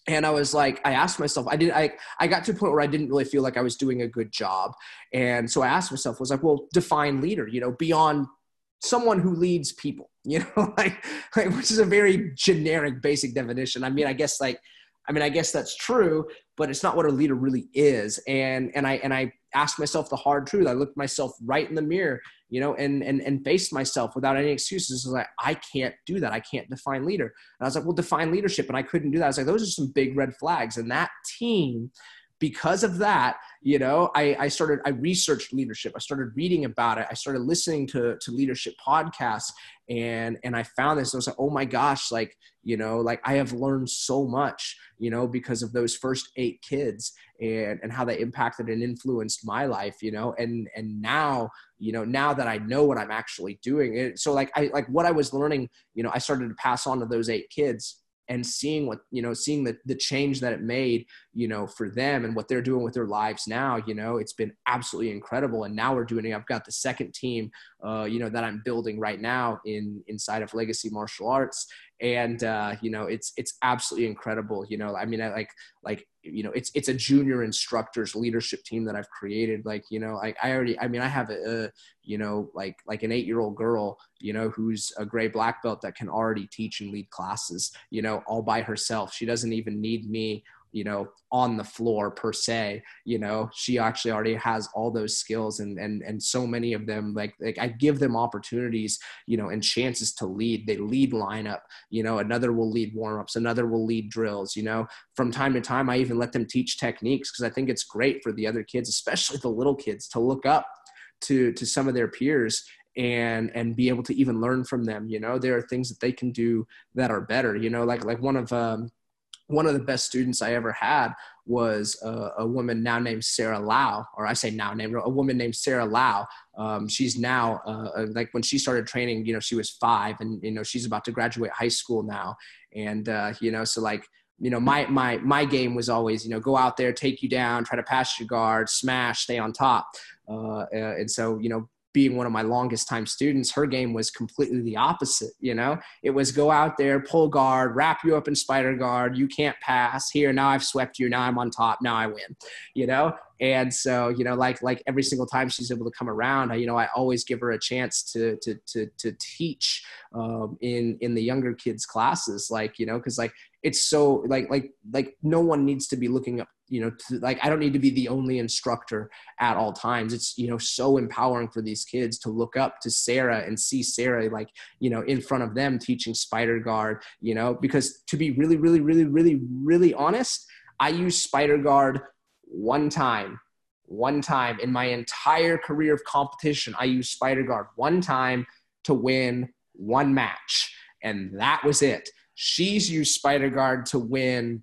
and I was like, I asked myself, I did, I, I got to a point where I didn't really feel like I was doing a good job. And so I asked myself, was like, well, define leader, you know, beyond someone who leads people, you know, like, like, which is a very generic, basic definition. I mean, I guess like, I mean, I guess that's true, but it's not what a leader really is. And, and I, and I asked myself the hard truth. I looked myself right in the mirror you know, and and and faced myself without any excuses. I was like, I can't do that. I can't define leader. And I was like, well, define leadership, and I couldn't do that. I was like, those are some big red flags. And that team, because of that, you know, I, I started, I researched leadership. I started reading about it. I started listening to to leadership podcasts, and and I found this. and I was like, oh my gosh, like you know, like I have learned so much, you know, because of those first eight kids and and how they impacted and influenced my life, you know, and and now you know now that i know what i'm actually doing it so like i like what i was learning you know i started to pass on to those eight kids and seeing what you know seeing the, the change that it made you know for them and what they're doing with their lives now you know it's been absolutely incredible. And now we're doing it. I've got the second team uh, you know, that I'm building right now in inside of Legacy Martial Arts. And uh, you know, it's it's absolutely incredible. You know, I mean, I like like you know, it's it's a junior instructors leadership team that I've created. Like, you know, I, I already, I mean, I have a, a you know, like like an eight year old girl, you know, who's a gray black belt that can already teach and lead classes, you know, all by herself. She doesn't even need me you know on the floor per se you know she actually already has all those skills and and and so many of them like like I give them opportunities you know and chances to lead. They lead lineup you know another will lead warm-ups another will lead drills you know. From time to time I even let them teach techniques because I think it's great for the other kids especially the little kids to look up to to some of their peers and and be able to even learn from them you know. There are things that they can do that are better you know like like one of um one of the best students I ever had was a, a, woman now named Sarah Lau, or I say now named a woman named Sarah Lau. Um, she's now uh, uh, like when she started training, you know, she was five, and you know she's about to graduate high school now, and uh, you know, so like you know, my my my game was always you know go out there, take you down, try to pass your guard, smash, stay on top, uh, uh and so you know being one of my longest time students, her game was completely the opposite. You know, it was go out there, pull guard, wrap you up in spider guard. You can't pass here. Now I've swept you. Now I'm on top. Now I win. You know, and so you know, like like every single time she's able to come around, I, you know, I always give her a chance to to to to teach um, in in the younger kids classes, like you know, because like it's so like like like no one needs to be looking up you know to, like i don't need to be the only instructor at all times. It's you know so empowering for these kids to look up to sarah and see sarah like you know in front of them teaching spider guard you know because to be really really really really really honest i use spider guard one time one time in my entire career of competition i used spider guard one time to win one match and that was it she's used spider guard to win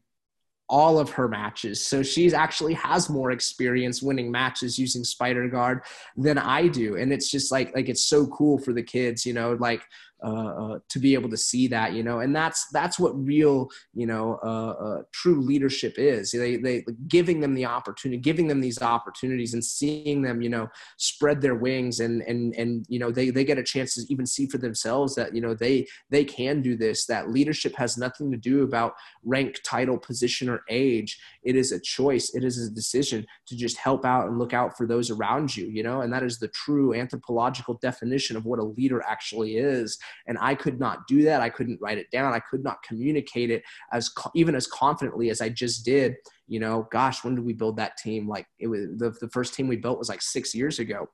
all of her matches. So she's actually has more experience winning matches using Spider Guard than I do. And it's just like like it's so cool for the kids, you know, like uh, uh, to be able to see that, you know, and that's that's what real, you know, uh, uh, true leadership is. They they giving them the opportunity, giving them these opportunities, and seeing them, you know, spread their wings, and and and you know, they they get a chance to even see for themselves that you know they they can do this. That leadership has nothing to do about rank, title, position, or age. It is a choice. It is a decision to just help out and look out for those around you, you know, and that is the true anthropological definition of what a leader actually is and i could not do that. I couldn't write it down. I could not communicate it as even as confidently as i just did. You know gosh when did we build that team? Like it was the, the first team we built was like six years ago.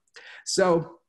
So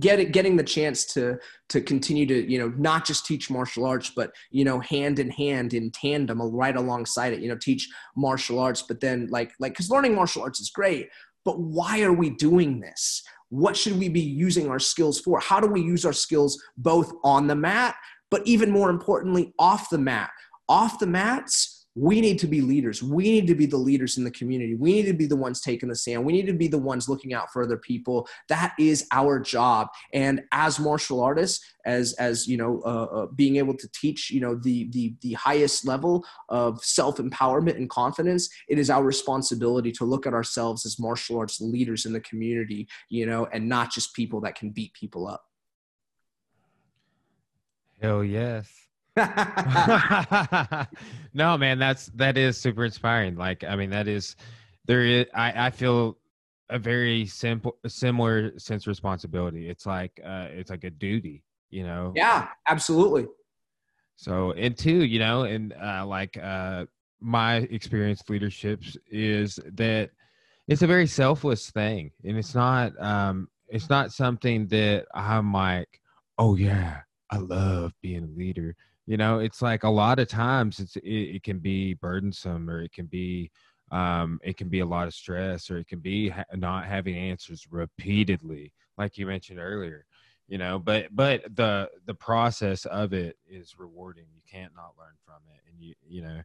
get getting the chance to to continue to you know not just teach martial arts but you know hand in hand in tandem right alongside it you know teach martial arts but then like like because learning martial arts is great but why are we doing this what should we be using our skills for? How do we use our skills both on the mat, but even more importantly, off the mat? Off the mats, we need to be leaders. We need to be the leaders in the community. We need to be the ones taking the stand. We need to be the ones looking out for other people. That is our job. And as martial artists, as as you know, uh, uh, being able to teach, you know, the the the highest level of self empowerment and confidence, it is our responsibility to look at ourselves as martial arts leaders in the community, you know, and not just people that can beat people up. Hell yes. no, man, that's that is super inspiring. Like, I mean, that is there is I, I feel a very simple similar sense of responsibility. It's like uh it's like a duty, you know. Yeah, absolutely. So and two, you know, and uh like uh my experience leaderships is that it's a very selfless thing. And it's not um it's not something that I'm like, oh yeah, I love being a leader you know it's like a lot of times it's it, it can be burdensome or it can be um, it can be a lot of stress or it can be ha- not having answers repeatedly like you mentioned earlier you know but but the the process of it is rewarding. You can't not learn from it and you you know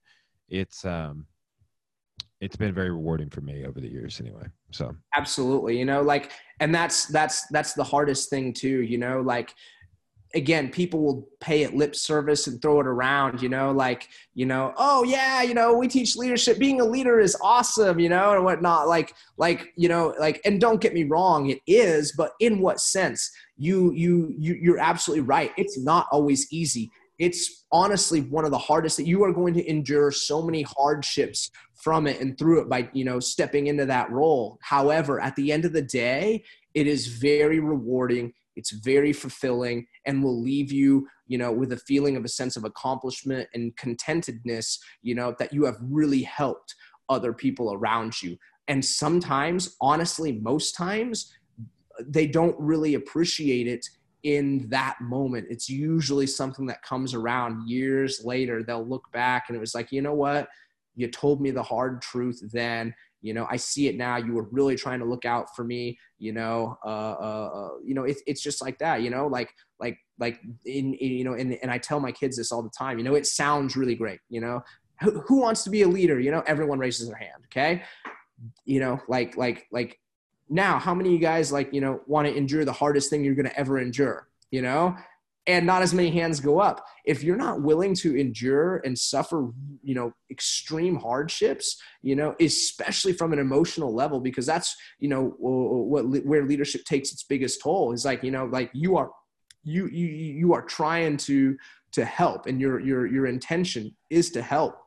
it's um it's been very rewarding for me over the years anyway so. Absolutely you know like and that's that's that's the hardest thing too you know like again people will pay it lip service and throw it around you know like you know oh yeah you know we teach leadership. Being a leader is awesome you know and whatnot. Like like you know like and don't get me wrong it is but in what sense? You you, you you're absolutely right. It's not always easy. It's honestly one of the hardest that you are going to endure so many hardships from it and through it by you know stepping into that role. However at the end of the day it is very rewarding it's very fulfilling and will leave you you know with a feeling of a sense of accomplishment and contentedness you know that you have really helped other people around you. And sometimes honestly most times they don't really appreciate it in that moment. It's usually something that comes around years later. They'll look back and it was like you know what? You told me the hard truth then you know i see it now you were really trying to look out for me you know uh, uh, uh you know it's it's just like that you know like like like in, in, you know and, and i tell my kids this all the time you know it sounds really great you know. Who, who wants to be a leader you know? Everyone raises their hand okay? You know like like like now how many of you guys like you know want to endure the hardest thing you're going to ever endure you know and not as many hands go up. If you're not willing to endure and suffer you know extreme hardships you know especially from an emotional level because that's you know what where leadership takes its biggest toll is like you know like you are you you you are trying to to help and your your your intention is to help.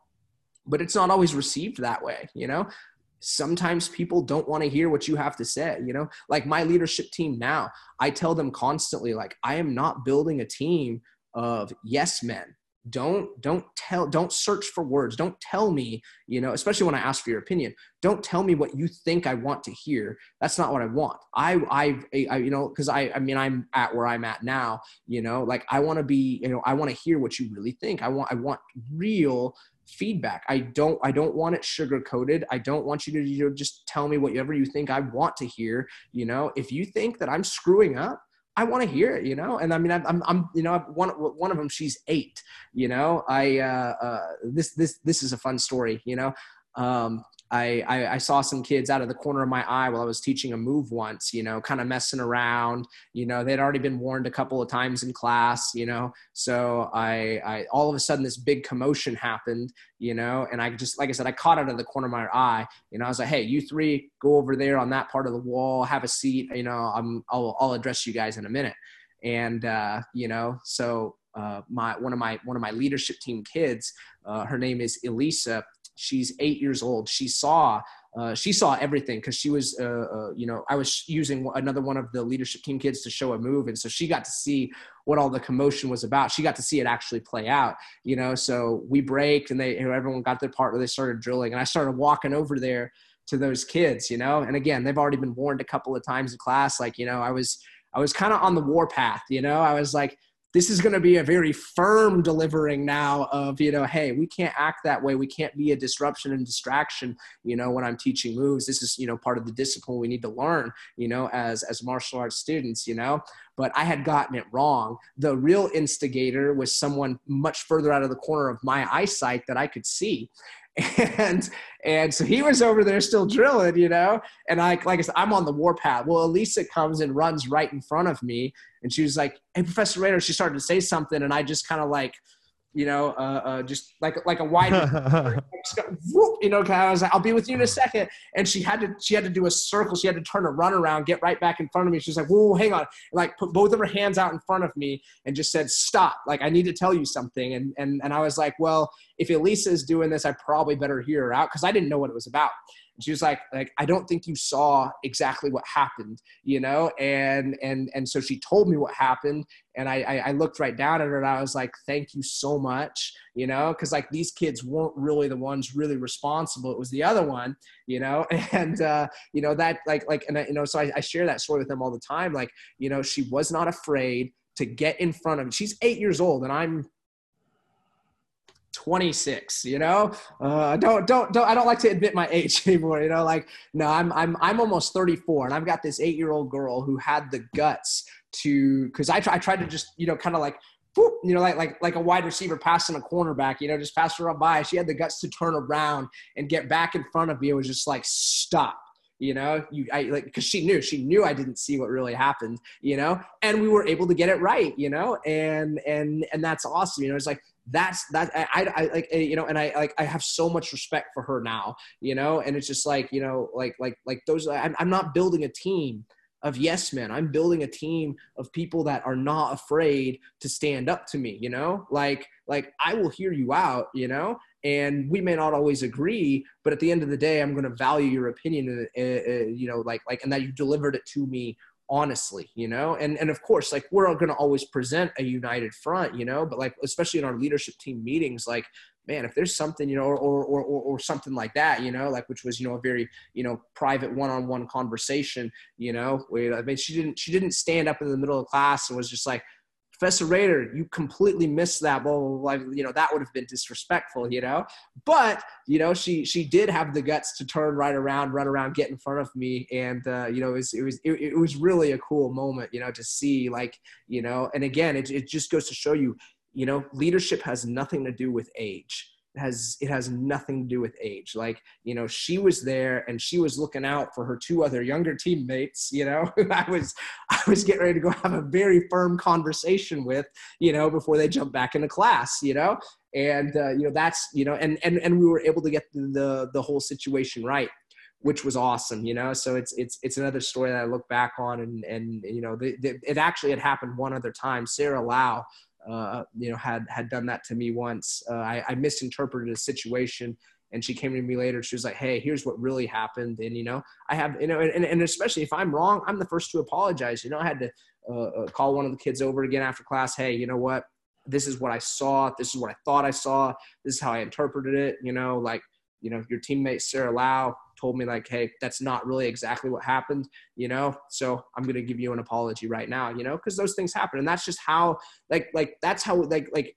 But it's not always received that way you know sometimes people don't want to hear what you have to say you know? Like my leadership team now i tell them constantly like i am not building a team of yes men. Don't don't tell don't search for words. Don't tell me you know especially when i ask for your opinion don't tell me what you think i want to hear. That's not what i want. I i, I you know because i i mean i'm at where i'm at now you know? Like i want to be you know i want to hear what you really think. I want i want real feedback. I don't I don't want it sugar coated. I don't want you to you know, just tell me whatever you think I want to hear. You know, if you think that I'm screwing up, I want to hear it, you know. And I mean, I'm, I'm, you know, one, one of them, she's eight. You know, I, uh, uh, this, this, this is a fun story. You know, um, I, I, I, saw some kids out of the corner of my eye while I was teaching a move once, you know, kind of messing around. You know, they'd already been warned a couple of times in class, you know. So I, I all of a sudden this big commotion happened, you know, and I just like I said, I caught out of the corner of my eye. You know, I was like, hey, you three go over there on that part of the wall, have a seat. You know, I'm I'll I'll address you guys in a minute. And uh, you know, so uh, my one of my one of my leadership team kids, uh, her name is Elisa she's eight years old. She saw uh, she saw everything because she was, uh, uh, you know, I was using another one of the leadership team kids to show a move, and so she got to see what all the commotion was about. She got to see it actually play out, you know. So we break, and they, everyone got their part where they started drilling, and I started walking over there to those kids, you know. And again, they've already been warned a couple of times in class, like, you know, I was, I was kind of on the warpath, you know. I was like, this is going to be a very firm delivering now of you know hey we can't act that way. We can't be a disruption and distraction you know when i'm teaching moves. This is you know part of the discipline we need to learn you know as as martial arts students you know. But i had gotten it wrong. The real instigator was someone much further out of the corner of my eyesight that i could see and and so he was over there still drilling, you know. And I like I said, I'm on the warpath. Well, Elisa comes and runs right in front of me, and she was like, "Hey, Professor Rader," she started to say something, and I just kind of like you know, uh, uh, just like like a wide, you know, I was like, I'll be with you in a second. And she had to she had to do a circle. She had to turn a run around, get right back in front of me. She's like, whoa, hang on, and like put both of her hands out in front of me and just said, stop. Like I need to tell you something. And and and I was like, well, if Elisa is doing this, I probably better hear her out because I didn't know what it was about. And she was like, like, I don't think you saw exactly what happened, you know? And, and, and so she told me what happened. And I, I, I looked right down at her and I was like, thank you so much, you know? Cause like these kids weren't really the ones really responsible. It was the other one, you know? And, uh, you know, that like, like, and I, you know, so I, I share that story with them all the time. Like, you know, she was not afraid to get in front of me. She's eight years old and I'm 26 you know? Uh, don't don't don't i don't like to admit my age anymore you know? Like no i'm i'm i'm almost 34 and i've got this eight year old girl who had the guts to because I, I tried to just you know kind of like you know like like like a wide receiver passing a cornerback you know just pass her up by. She had the guts to turn around and get back in front of me it was just like stop you know? You i like because she knew she knew i didn't see what really happened you know? And we were able to get it right you know? And and and that's awesome you know? It's like that's that I, I, like you know and i like i have so much respect for her now you know? And it's just like you know like like like those i'm, I'm not building a team of yes men. I'm building a team of people that are not afraid to stand up to me you know? Like like i will hear you out you know? And we may not always agree but at the end of the day i'm going to value your opinion uh, uh, you know like like and that you delivered it to me honestly you know? And and of course like we're going to always present a united front you know? But like especially in our leadership team meetings like man if there's something you know or or or, or something like that you know? Like which was you know a very you know private one-on-one conversation you know? Where i mean she didn't she didn't stand up in the middle of class and was just like Professor Rader, you completely missed that. Blah, blah, blah, You know, that would have been disrespectful, you know? But, you know, she, she did have the guts to turn right around, run around, get in front of me. And, uh, you know, it was, it was, it, it was really a cool moment, you know, to see like, you know, and again, it, it just goes to show you, you know, leadership has nothing to do with age has it has nothing to do with age. Like you know she was there and she was looking out for her two other younger teammates you know i was i was getting ready to go have a very firm conversation with you know before they jump back into class you know? And uh, you know that's you know and and and we were able to get the the whole situation right which was awesome you know? So it's it's it's another story that i look back on and and you know the, the, it actually had happened one other time. Sarah lau uh, you know, had had done that to me once. Uh, I, I, misinterpreted a situation, and she came to me later. She was like, "Hey, here's what really happened," and you know, I have, you know, and, and especially if I'm wrong, I'm the first to apologize. You know, I had to uh, uh, call one of the kids over again after class. Hey, you know what? This is what I saw. This is what I thought I saw. This is how I interpreted it. You know, like, you know, your teammate Sarah Lau told me like, hey, that's not really exactly what happened, you know. So I'm gonna give you an apology right now, you know, because those things happen, and that's just how like like that's how like like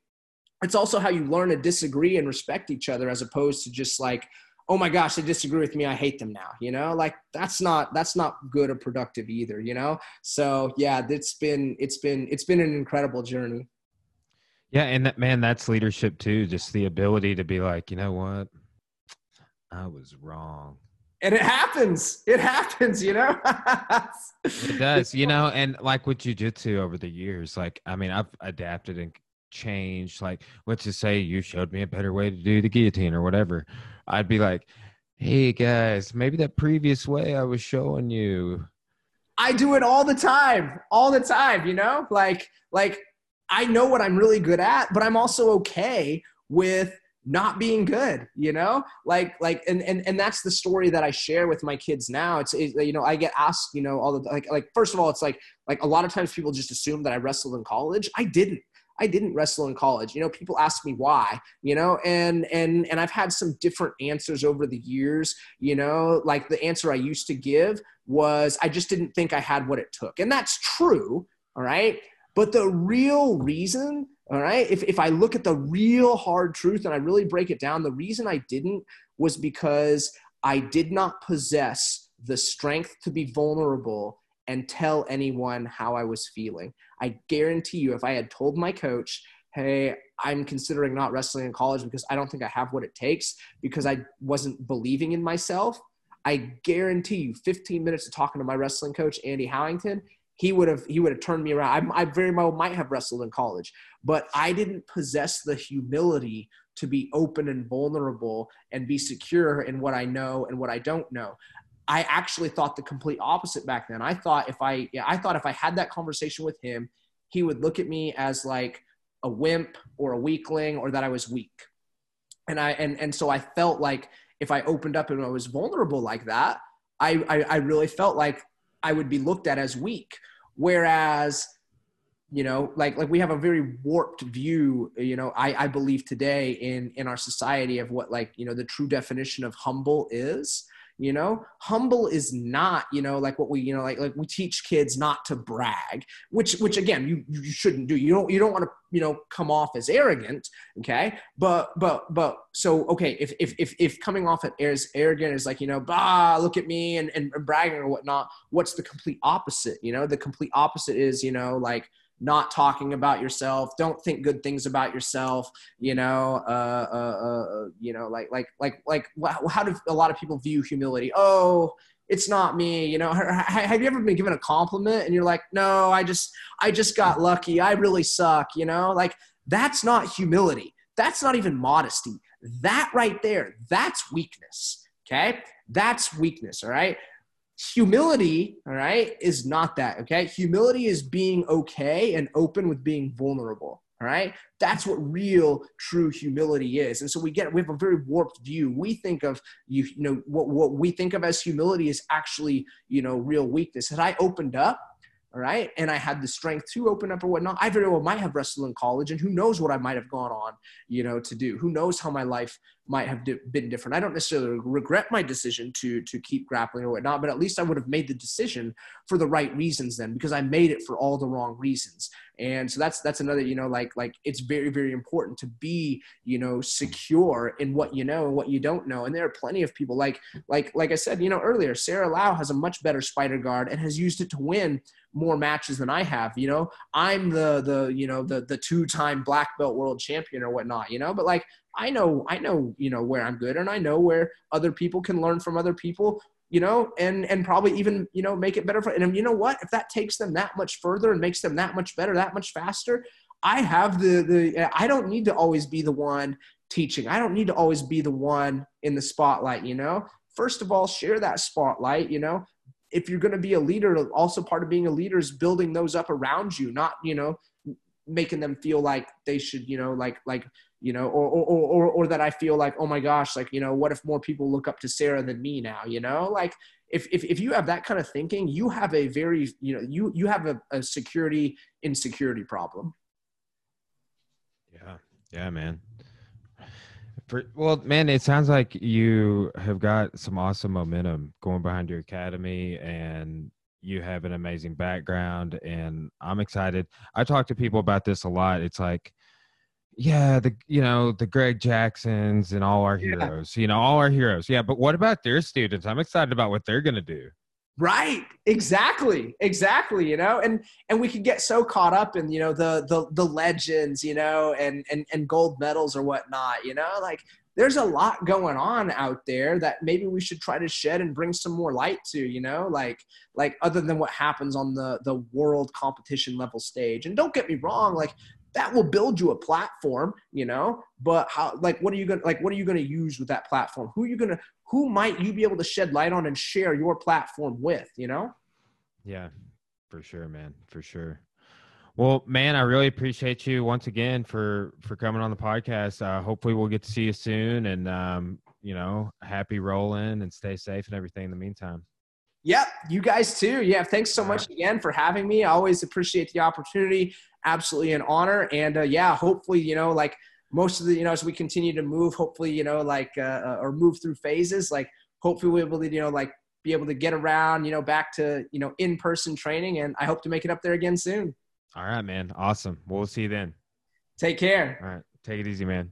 it's also how you learn to disagree and respect each other as opposed to just like oh my gosh they disagree with me i hate them now you know? Like that's not that's not good or productive either you know? So yeah it's been it's been it's been an incredible journey. Yeah and that man that's leadership too just the ability to be like you know what? I was wrong and it happens. It happens, you know. it does, you know, and like with jujitsu over the years, like I mean, I've adapted and changed. Like, let's just say you showed me a better way to do the guillotine or whatever. I'd be like, "Hey guys, maybe that previous way I was showing you." I do it all the time, all the time. You know, like like I know what I'm really good at, but I'm also okay with not being good you know like like and and, and that's the story that i share with my kids now it's it, you know i get asked you know all the like like first of all it's like like a lot of times people just assume that i wrestled in college i didn't I didn't wrestle in college. You know, people ask me why, you know, and and and I've had some different answers over the years, you know, like the answer I used to give was I just didn't think I had what it took. And that's true, all right? But the real reason all right. If, if I look at the real hard truth and I really break it down, the reason I didn't was because I did not possess the strength to be vulnerable and tell anyone how I was feeling. I guarantee you, if I had told my coach, hey, I'm considering not wrestling in college because I don't think I have what it takes because I wasn't believing in myself, I guarantee you 15 minutes of talking to my wrestling coach, Andy Howington, he would have he would have turned me around. I, I very well might have wrestled in college, but I didn't possess the humility to be open and vulnerable and be secure in what I know and what I don't know. I actually thought the complete opposite back then. I thought if I yeah, I thought if I had that conversation with him, he would look at me as like a wimp or a weakling or that I was weak. And I and and so I felt like if I opened up and I was vulnerable like that, I, I, I really felt like I would be looked at as weak. Whereas, you know, like like we have a very warped view, you know, I, I believe today in in our society of what like, you know, the true definition of humble is you know? Humble is not you know like what we you know like like we teach kids not to brag which which again you you shouldn't do. You don't you don't want to you know come off as arrogant okay? But but but so okay if if if, if coming off as arrogant is like you know bah look at me and, and bragging or whatnot what's the complete opposite you know? The complete opposite is you know like not talking about yourself. Don't think good things about yourself you know uh, uh, uh, you know like like like like how do a lot of people view humility? Oh it's not me you know have you ever been given a compliment and you're like no i just i just got lucky. I really suck you know like that's not humility. That's not even modesty. That right there that's weakness okay? That's weakness all right humility all right is not that okay humility is being okay and open with being vulnerable all right. That's what real true humility is. And so we get, we have a very warped view. We think of, you, you know, what, what we think of as humility is actually, you know, real weakness. Had I opened up, all right, and I had the strength to open up or whatnot, I very well might have wrestled in college and who knows what I might have gone on, you know, to do. Who knows how my life might have been different. I don't necessarily regret my decision to to keep grappling or whatnot, but at least I would have made the decision for the right reasons then, because I made it for all the wrong reasons. And so that's that's another, you know, like like it's very very important to be, you know, secure in what you know and what you don't know. And there are plenty of people like like like I said, you know, earlier, Sarah Lau has a much better spider guard and has used it to win more matches than I have. You know, I'm the the you know the the two time black belt world champion or whatnot. You know, but like I know, I know, you know, where I'm good and I know where other people can learn from other people, you know, and, and probably even, you know, make it better for, and you know what, if that takes them that much further and makes them that much better, that much faster, I have the, the, I don't need to always be the one teaching. I don't need to always be the one in the spotlight, you know, first of all, share that spotlight, you know, if you're going to be a leader, also part of being a leader is building those up around you, not, you know, making them feel like they should, you know, like, like, you know, or, or, or, or that I feel like, oh my gosh, like, you know, what if more people look up to Sarah than me now, you know, like if, if, if you have that kind of thinking, you have a very, you know, you, you have a, a security insecurity problem. Yeah. Yeah, man. For, well, man, it sounds like you have got some awesome momentum going behind your academy and you have an amazing background and I'm excited. I talk to people about this a lot. It's like, yeah, the you know the Greg Jacksons and all our heroes, yeah. you know, all our heroes. Yeah, but what about their students? I'm excited about what they're gonna do. Right. Exactly. Exactly. You know, and and we could get so caught up in you know the the the legends, you know, and and and gold medals or whatnot. You know, like there's a lot going on out there that maybe we should try to shed and bring some more light to you know like like other than what happens on the the world competition level stage and don't get me wrong like that will build you a platform you know? But how like what are you gonna like what are you gonna use with that platform? Who are you gonna who might you be able to shed light on and share your platform with you know? Yeah for sure man for sure. Well man i really appreciate you once again for for coming on the podcast. Uh hopefully we'll get to see you soon and um you know happy rolling and stay safe and everything in the meantime. Yep, you guys too. Yeah, thanks so much again for having me. I always appreciate the opportunity absolutely an honor. And uh, yeah, hopefully, you know, like most of the, you know, as we continue to move, hopefully, you know, like, uh, uh, or move through phases, like hopefully we'll be able to, you know, like be able to get around, you know, back to, you know, in-person training. And I hope to make it up there again soon. All right, man. Awesome. We'll see you then. Take care. All right. Take it easy, man.